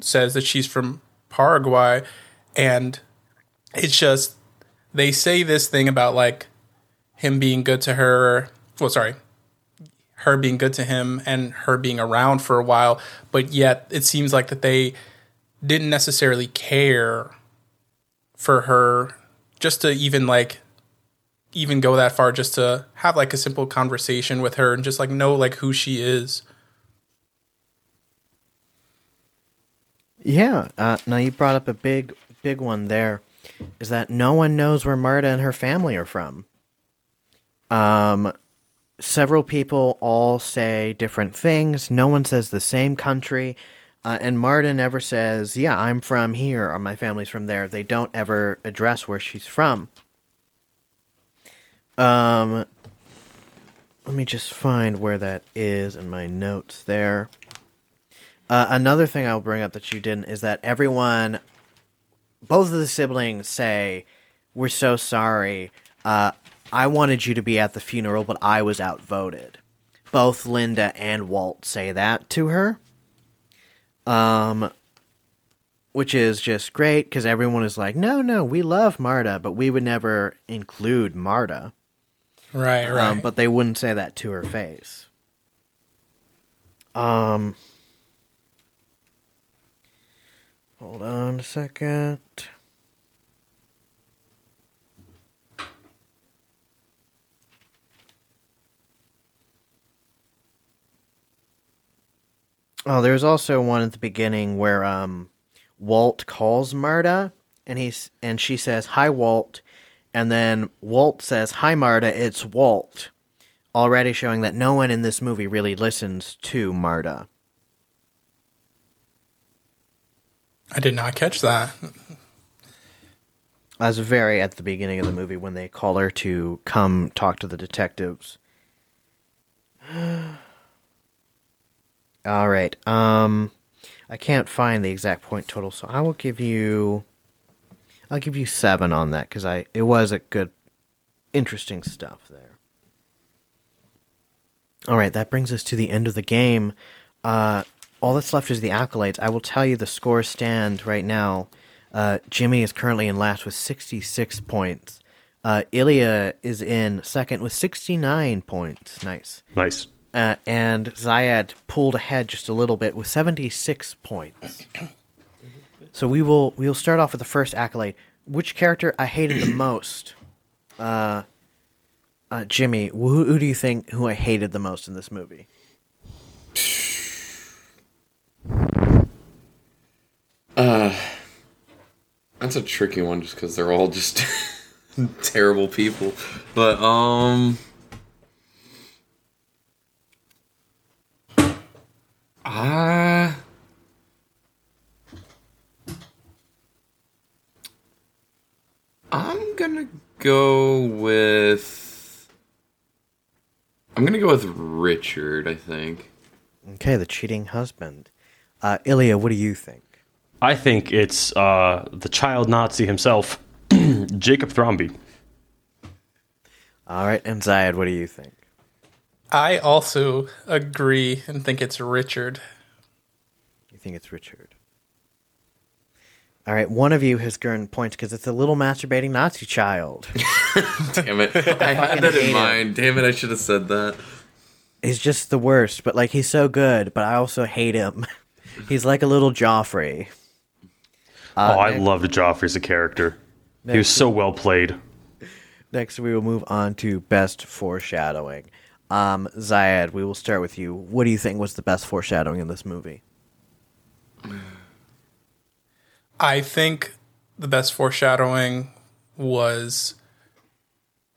says that she's from Paraguay, and it's just they say this thing about like him being good to her. Well, sorry, her being good to him and her being around for a while, but yet it seems like that they didn't necessarily care for her just to even like even go that far just to have like a simple conversation with her and just like know like who she is Yeah. Uh, now you brought up a big, big one there. Is that no one knows where Marta and her family are from? Um, several people all say different things. No one says the same country. Uh, and Marta never says, "Yeah, I'm from here," or "My family's from there." They don't ever address where she's from. Um, let me just find where that is in my notes there. Uh, another thing I'll bring up that you didn't is that everyone, both of the siblings say, "We're so sorry. Uh, I wanted you to be at the funeral, but I was outvoted." Both Linda and Walt say that to her. Um, which is just great because everyone is like, "No, no, we love Marta, but we would never include Marta." Right, right. Um, but they wouldn't say that to her face. Um, hold on a second. Oh, there's also one at the beginning where um, Walt calls Marta, and he's and she says, "Hi, Walt," and then Walt says, "Hi, Marta, it's Walt." Already showing that no one in this movie really listens to Marta. I did not catch that. That's very at the beginning of the movie when they call her to come talk to the detectives. All right. Um I can't find the exact point total, so I will give you I'll give you 7 on that cuz I it was a good interesting stuff there. All right, that brings us to the end of the game. Uh all that's left is the accolades. I will tell you the score stand right now. Uh, Jimmy is currently in last with 66 points. Uh, Ilya is in second with 69 points. Nice. Nice. Uh, and Ziyad pulled ahead just a little bit with 76 points. So we will we'll start off with the first accolade. Which character I hated the most? Uh, uh, Jimmy, who, who do you think who I hated the most in this movie? Uh, that's a tricky one just because they're all just [LAUGHS] terrible people. But, um. Ah. I'm gonna go with. I'm gonna go with Richard, I think. Okay, the cheating husband. Uh, Ilya, what do you think? I think it's uh, the child Nazi himself, [CLEARS THROAT] Jacob Thrombey. All right, and Ziyad, what do you think? I also agree and think it's Richard. You think it's Richard? All right, one of you has earned points because it's a little masturbating Nazi child. [LAUGHS] Damn it. [LAUGHS] I had that in mind. Damn it, I should have said that. he's just the worst, but like he's so good, but I also hate him. [LAUGHS] he's like a little Joffrey. Uh, oh, I loved Joffrey as a character. He was so well played. Next, we will move on to best foreshadowing. Um, Ziyad, we will start with you. What do you think was the best foreshadowing in this movie? I think the best foreshadowing was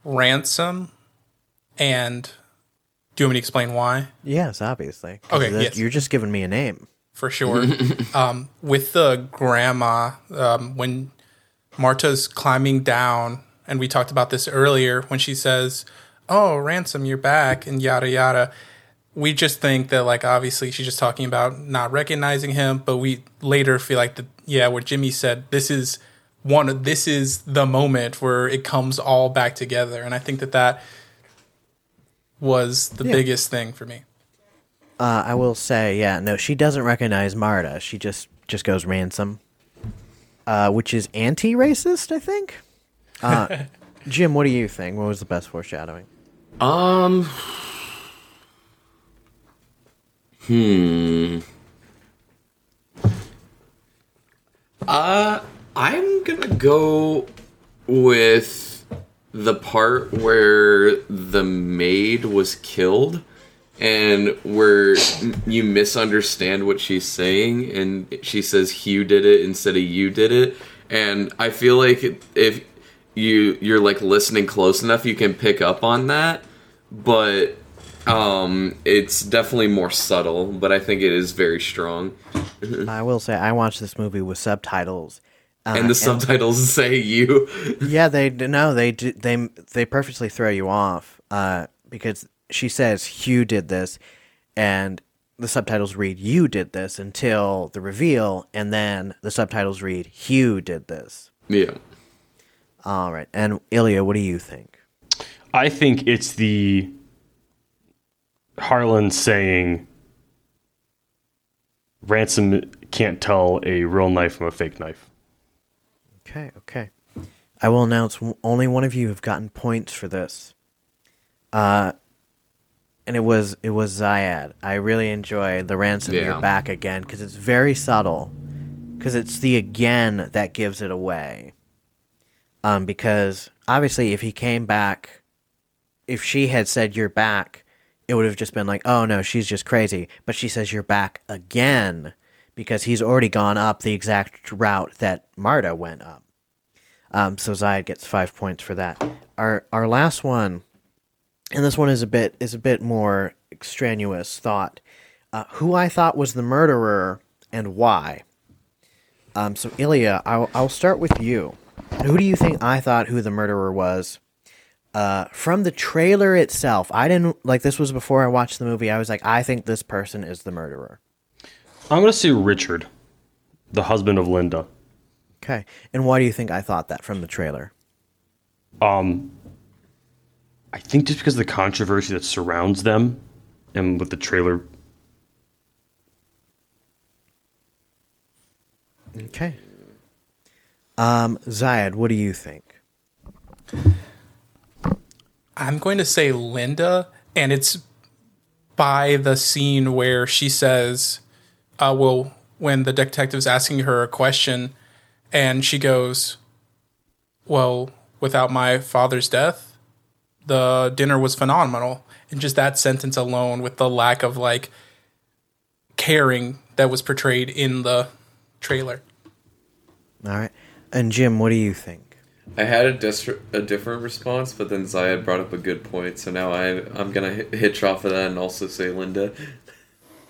Ransom and do you want me to explain why? Yes, obviously. Okay, yes. You're just giving me a name. for sure. [LAUGHS] um, with the grandma, um, when Marta's climbing down, and we talked about this earlier, when she says, "Oh, Ransom, you're back," and yada yada. We just think that, like, obviously, she's just talking about not recognizing him, but we later feel like that, yeah, what Jimmy said, this is one, of this is the moment where it comes all back together, and I think that that was the Yeah. biggest thing for me. Uh, I will say, yeah, no, she doesn't recognize Marta. She just just goes Ransom, uh, which is anti-racist, I think. Uh, [LAUGHS] Jim, what do you think? What was the best foreshadowing? Um. Hmm. Uh, I'm gonna go with the part where the maid was killed and where you misunderstand what she's saying and she says Hugh did it instead of you did it and I feel like if you you're like listening close enough you can pick up on that but um it's definitely more subtle but I think it is very strong I will say, I watched this movie with subtitles. Uh, and the subtitles [LAUGHS] say you Yeah, they no, they d- they they purposely throw you off uh, because she says Hugh did this, and the subtitles read "You did this" until the reveal, and then the subtitles read "Hugh did this." yeah All right, and Ilya, what do you think? I think it's the Harlan saying Ransom can't tell a real knife from a fake knife. Okay, okay. I will announce only one of you have gotten points for this. Uh, and it was it was Ziyad. I really enjoy the Ransom Yeah. you're back again because it's very subtle. Because it's the again that gives it away. Um, because obviously, if he came back, if she had said you're back, it would have just been like, oh no, she's just crazy. But she says you're back again because he's already gone up the exact route that Marta went up. Um, so Ziyad gets five points for that. Our our last one, and this one is a bit is a bit more extraneous thought. Uh, who I thought was the murderer and why. Um, so Ilya, I'll I'll start with you. Who do you think I thought who the murderer was? Uh, from the trailer itself, I didn't like this was before I watched the movie. I was like, I think this person is the murderer. I'm going to say Richard, the husband of Linda. Okay, and why do you think I thought that from the trailer? Um, I think just because of the controversy that surrounds them, and with the trailer, Okay. Um, Ziyad, what do you think? I'm going to say Linda, and it's by the scene where she says, uh, well, when the detective's asking her a question, and she goes, Well, without my father's death, the dinner was phenomenal. And just that sentence alone, with the lack of like caring that was portrayed in the trailer. All right. And Jim, what do you think? I had a, dis- a different response, but then Ziyad brought up a good point, so now I I'm gonna hi- hitch off of that and also say Linda.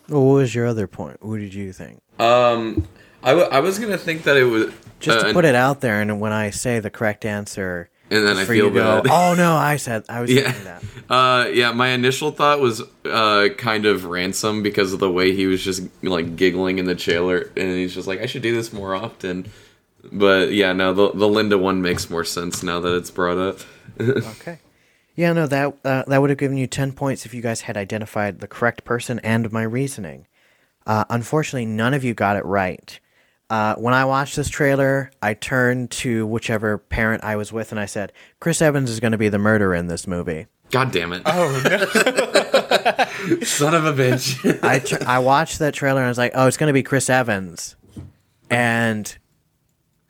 Well, what was your other point? What did you think? Um, I, w- I was gonna think that it was Just uh, to put it out there, and when I say the correct answer, And then I feel to go, bad. oh no, I said I was Yeah. thinking that. [LAUGHS] Uh, yeah, my initial thought was uh, kind of Ransom because of the way he was just like giggling in the trailer, and he's just like, "I should do this more often." But yeah, no, the the Linda one makes more sense now that it's brought up. [LAUGHS] Okay. Yeah, no, that uh, that would have given you ten points if you guys had identified the correct person and my reasoning. Uh, unfortunately, none of you got it right. Uh, when I watched this trailer, I turned to whichever parent I was with and I said, "Chris Evans is going to be the murderer in this movie." God damn it! Oh, no. [LAUGHS] Son of a bitch! I tr- I watched that trailer and I was like, "Oh, it's going to be Chris Evans," and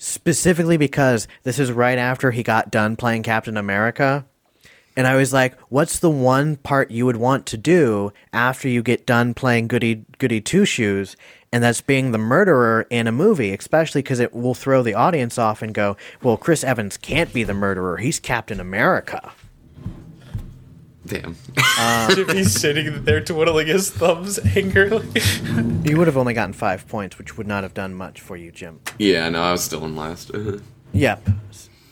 specifically because this is right after he got done playing Captain America, and I was like, "What's the one part you would want to do after you get done playing Goody Goody Two Shoes?" And that's being the murderer in a movie, especially because it will throw the audience off and go, "Well, Chris Evans can't be the murderer; he's Captain America." Damn. Jimmy's sitting there twiddling his thumbs angrily. [LAUGHS] You would have only gotten five points, which would not have done much for you, Jim. Yeah, no, I was still in last. Yep.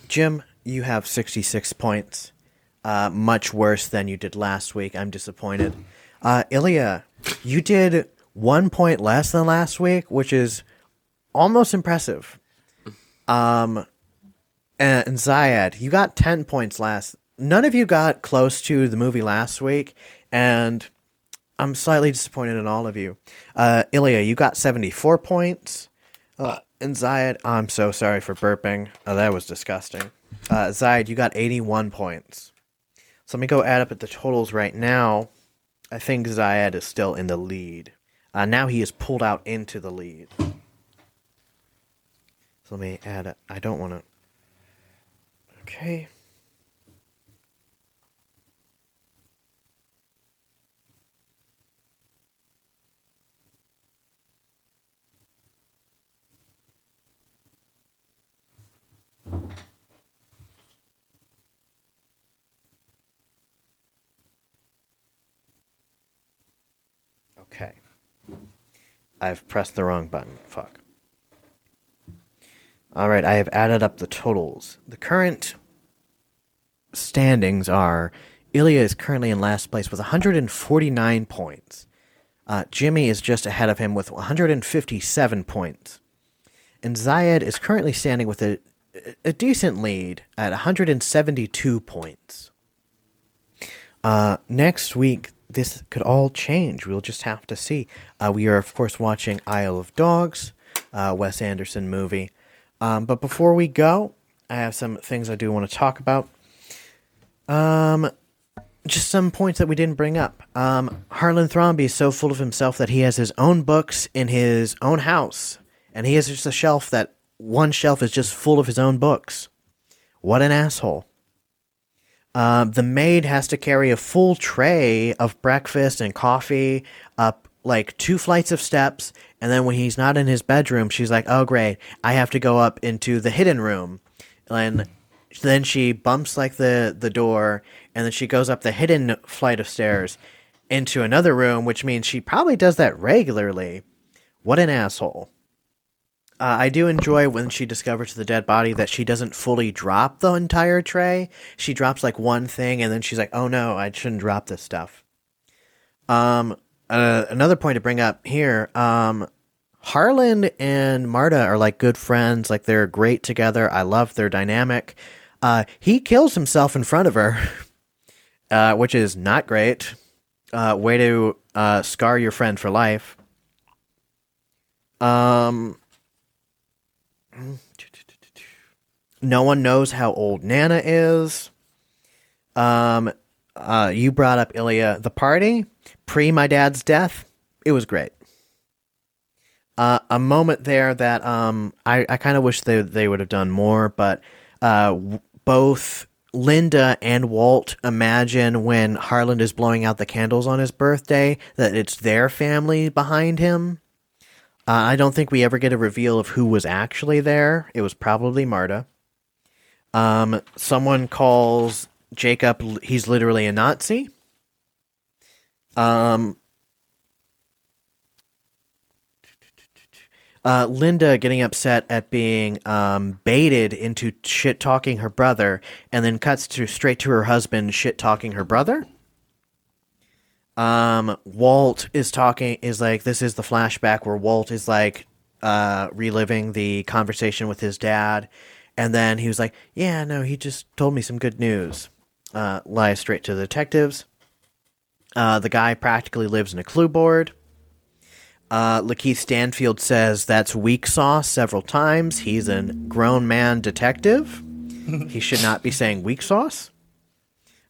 Jim, you have 66 points. Uh, much worse than you did last week. I'm disappointed. Uh, Ilya, you did one point less than last week, which is almost impressive. Um, and, and Ziyad, you got 10 points last. None of you got close to the movie last week, and I'm slightly disappointed in all of you. Uh, Ilya, you got 74 points. Uh, and Ziyad, I'm so sorry for burping. Oh, that was disgusting. Uh, Ziyad, you got 81 points. So let me go add up at the totals right now. I think Ziyad is still in the lead. Uh, now he is pulled out into the lead. So let me add. I don't want to. Okay. I've pressed the wrong button. Fuck. All right, I have added up the totals. The current standings are Ilya is currently in last place with 149 points. Uh, Jimmy is just ahead of him with 157 points. And Ziyad is currently standing with a, a decent lead at 172 points. Uh, next week, this could all change. We'll just have to see. Uh, we are, of course, watching Isle of Dogs, uh, Wes Anderson movie. Um, but before we go, I have some things I do want to talk about. Um, just some points that we didn't bring up. Um, Harlan Thrombey is so full of himself that he has his own books in his own house, and he has just a shelf that one shelf is just full of his own books. What an asshole. Uh, the maid has to carry a full tray of breakfast and coffee up like two flights of steps, and then when he's not in his bedroom, she's like, "Oh great, I have to go up into the hidden room," and then she bumps like the the door, and then she goes up the hidden flight of stairs into another room, which means she probably does that regularly. What an asshole. Uh, I do enjoy when she discovers the dead body that she doesn't fully drop the entire tray. She drops like one thing and then she's like, "Oh no, I shouldn't drop this stuff." Um, uh, another point to bring up here, um, Harlan and Marta are like good friends. Like they're great together. I love their dynamic. Uh, he kills himself in front of her, [LAUGHS] uh, which is not great. Uh, way to uh, scar your friend for life. Um, no one knows how old Nana is. Um, uh, you brought up Ilya. The party pre my dad's death. It was great. Uh, a moment there that um, I, I kind of wish they they would have done more, but uh, w- both Linda and Walt imagine when Harlan is blowing out the candles on his birthday that it's their family behind him. Uh, I don't think we ever get a reveal of who was actually there. It was probably Marta. Um, someone calls Jacob. He's literally a Nazi. Um, uh, Linda getting upset at being um, baited into shit talking her brother, and then cuts to straight to her husband shit talking her brother. Um, Walt is talking is like this is the flashback where Walt is like uh, reliving the conversation with his dad, and then he was like, "Yeah, no, he just told me some good news." Uh, lies straight to the detectives. Uh, the guy practically lives in a clue board. Uh, LaKeith Stanfield says that's weak sauce several times. He's a grown man detective. he should not be saying weak sauce.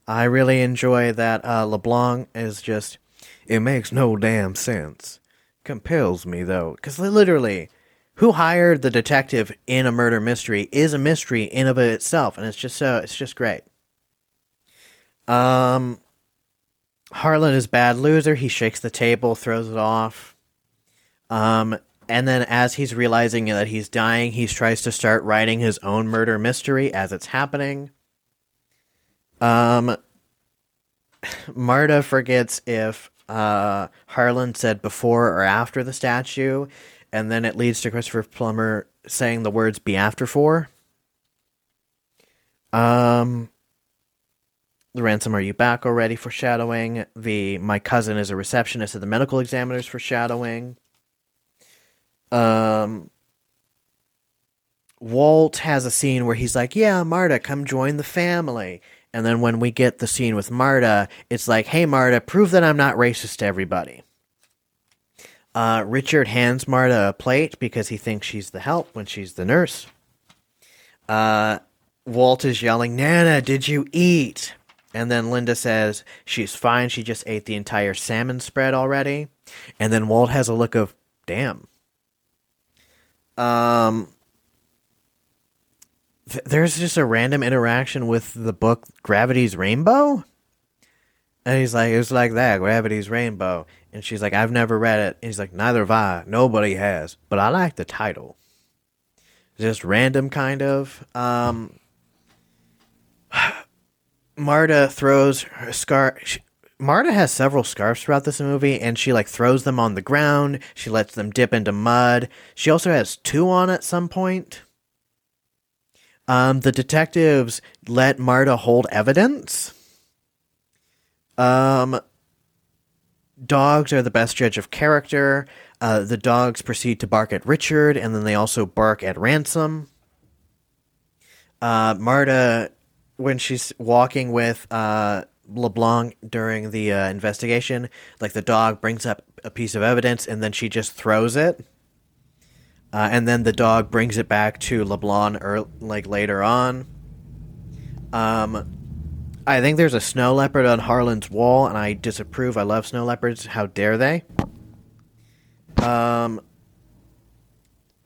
I really enjoy that uh, LeBlanc is just, it makes no damn sense. Compels me, though. Because literally, who hired the detective in a murder mystery is a mystery in of itself. And it's just so, it's just great. Um, Harlan is bad loser. He shakes the table, throws it off. Um, and then as he's realizing that he's dying, he tries to start writing his own murder mystery as it's happening. Um, Marta forgets if uh, Harlan said before or after the statue, and then it leads to Christopher Plummer saying the words "be after for." Um, the Ransom are you back already? Foreshadowing the my cousin is a receptionist at the medical examiner's foreshadowing. Um, Walt has a scene where he's like, "Yeah, Marta, come join the family." And then when we get the scene with Marta, it's like, "Hey, Marta, prove that I'm not racist to everybody." Uh, Richard hands Marta a plate because he thinks she's the help when she's the nurse. Uh, Walt is yelling, "Nana, did you eat?" And then Linda says she's fine. She just ate the entire salmon spread already. And then Walt has a look of, "Damn." Um, th- there's just a random interaction with the book Gravity's Rainbow. And he's like, it's like that, Gravity's Rainbow. And she's like, I've never read it. And he's like, neither have I. Nobody has. But I like the title. Just random, kind of. Um, [SIGHS] Marta throws her scarf. Marta has several scarves throughout this movie, and she like throws them on the ground. She lets them dip into mud. She also has two on at some point. Um, the detectives let Marta hold evidence. Um, dogs are the best judge of character. Uh, the dogs proceed to bark at Richard, and then they also bark at Ransom. Uh, Marta, when she's walking with uh, LeBlanc during the uh, investigation, like the dog brings up a piece of evidence and then she just throws it. Uh, and then the dog brings it back to LeBlanc or like later on. Um, I think there's a snow leopard on Harlan's wall, and I disapprove. I love snow leopards. How dare they? Um,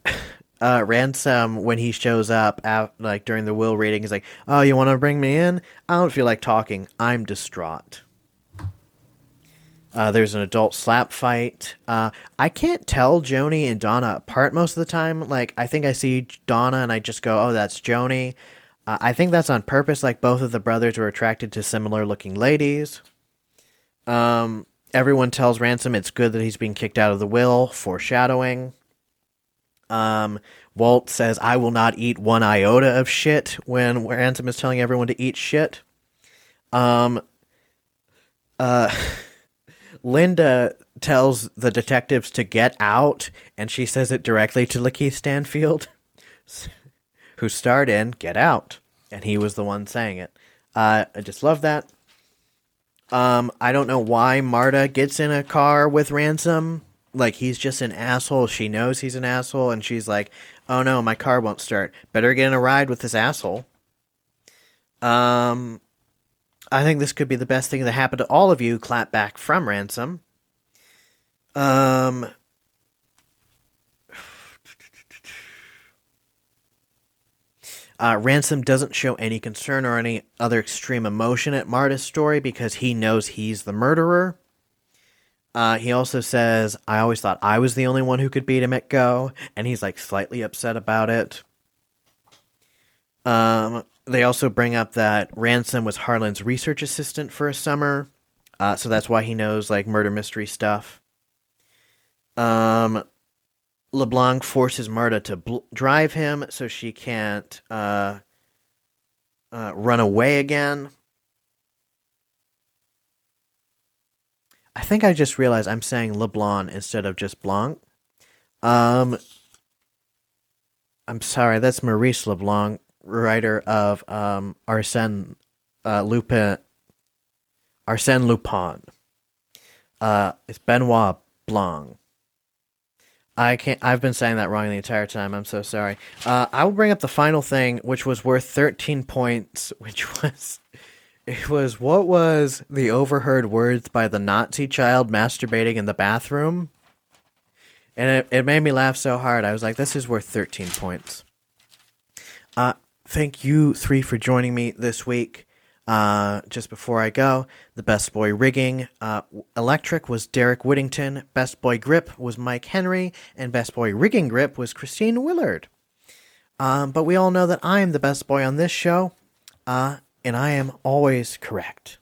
[LAUGHS] uh, Ransom, when he shows up, out, like during the will reading, he's like, "Oh, you want to bring me in? I don't feel like talking. I'm distraught." Uh, there's an adult slap fight. Uh, I can't tell Joni and Donna apart most of the time. Like, I think I see Donna and I just go, "Oh, that's Joni." Uh, I think that's on purpose. Like, both of the brothers were attracted to similar-looking ladies. Um, everyone tells Ransom it's good that he's being kicked out of the will, foreshadowing. Um, Walt says, I will not eat one iota of shit when Ransom is telling everyone to eat shit. Um, uh, [LAUGHS] Linda tells the detectives to get out, and she says it directly to LaKeith Stanfield, [LAUGHS] who starred in Get Out, and he was the one saying it. Uh, I just love that. Um, I don't know why Marta gets in a car with Ransom. Like he's just an asshole. She knows he's an asshole, and she's like, "Oh no, my car won't start. Better get in a ride with this asshole." Um, I think this could be the best thing that happened to all of you. Clap back from Ransom. Um. [SIGHS] Uh, Ransom doesn't show any concern or any other extreme emotion at Marta's story because he knows he's the murderer. Uh, he also says, I always thought I was the only one who could beat him at Go, and he's like slightly upset about it. Um, they also bring up that Ransom was Harlan's research assistant for a summer, uh, so that's why he knows like murder mystery stuff. Um, LeBlanc forces Marta to bl- drive him so she can't uh, uh, run away again. I think I just realized I'm saying LeBlanc instead of just Blanc. Um, I'm sorry, that's Maurice LeBlanc, writer of um, Arsène uh, Lupin. Arsène Lupin. Uh, it's Benoit Blanc. I can't. I've been saying that wrong the entire time. I'm so sorry. Uh, I will bring up the final thing, which was worth 13 points, [LAUGHS] which was it was what was the overheard words by the Nazi child masturbating in the bathroom, and it, it made me laugh so hard. I was like, this is worth 13 points. Thank you three for joining me this week. Uh, just before I go, the best boy rigging uh, electric was Derek Whittington, best boy grip was Mike Henry, and best boy rigging grip was Christine Willard. Um, but we all know that I am the best boy on this show, uh, and I am always correct.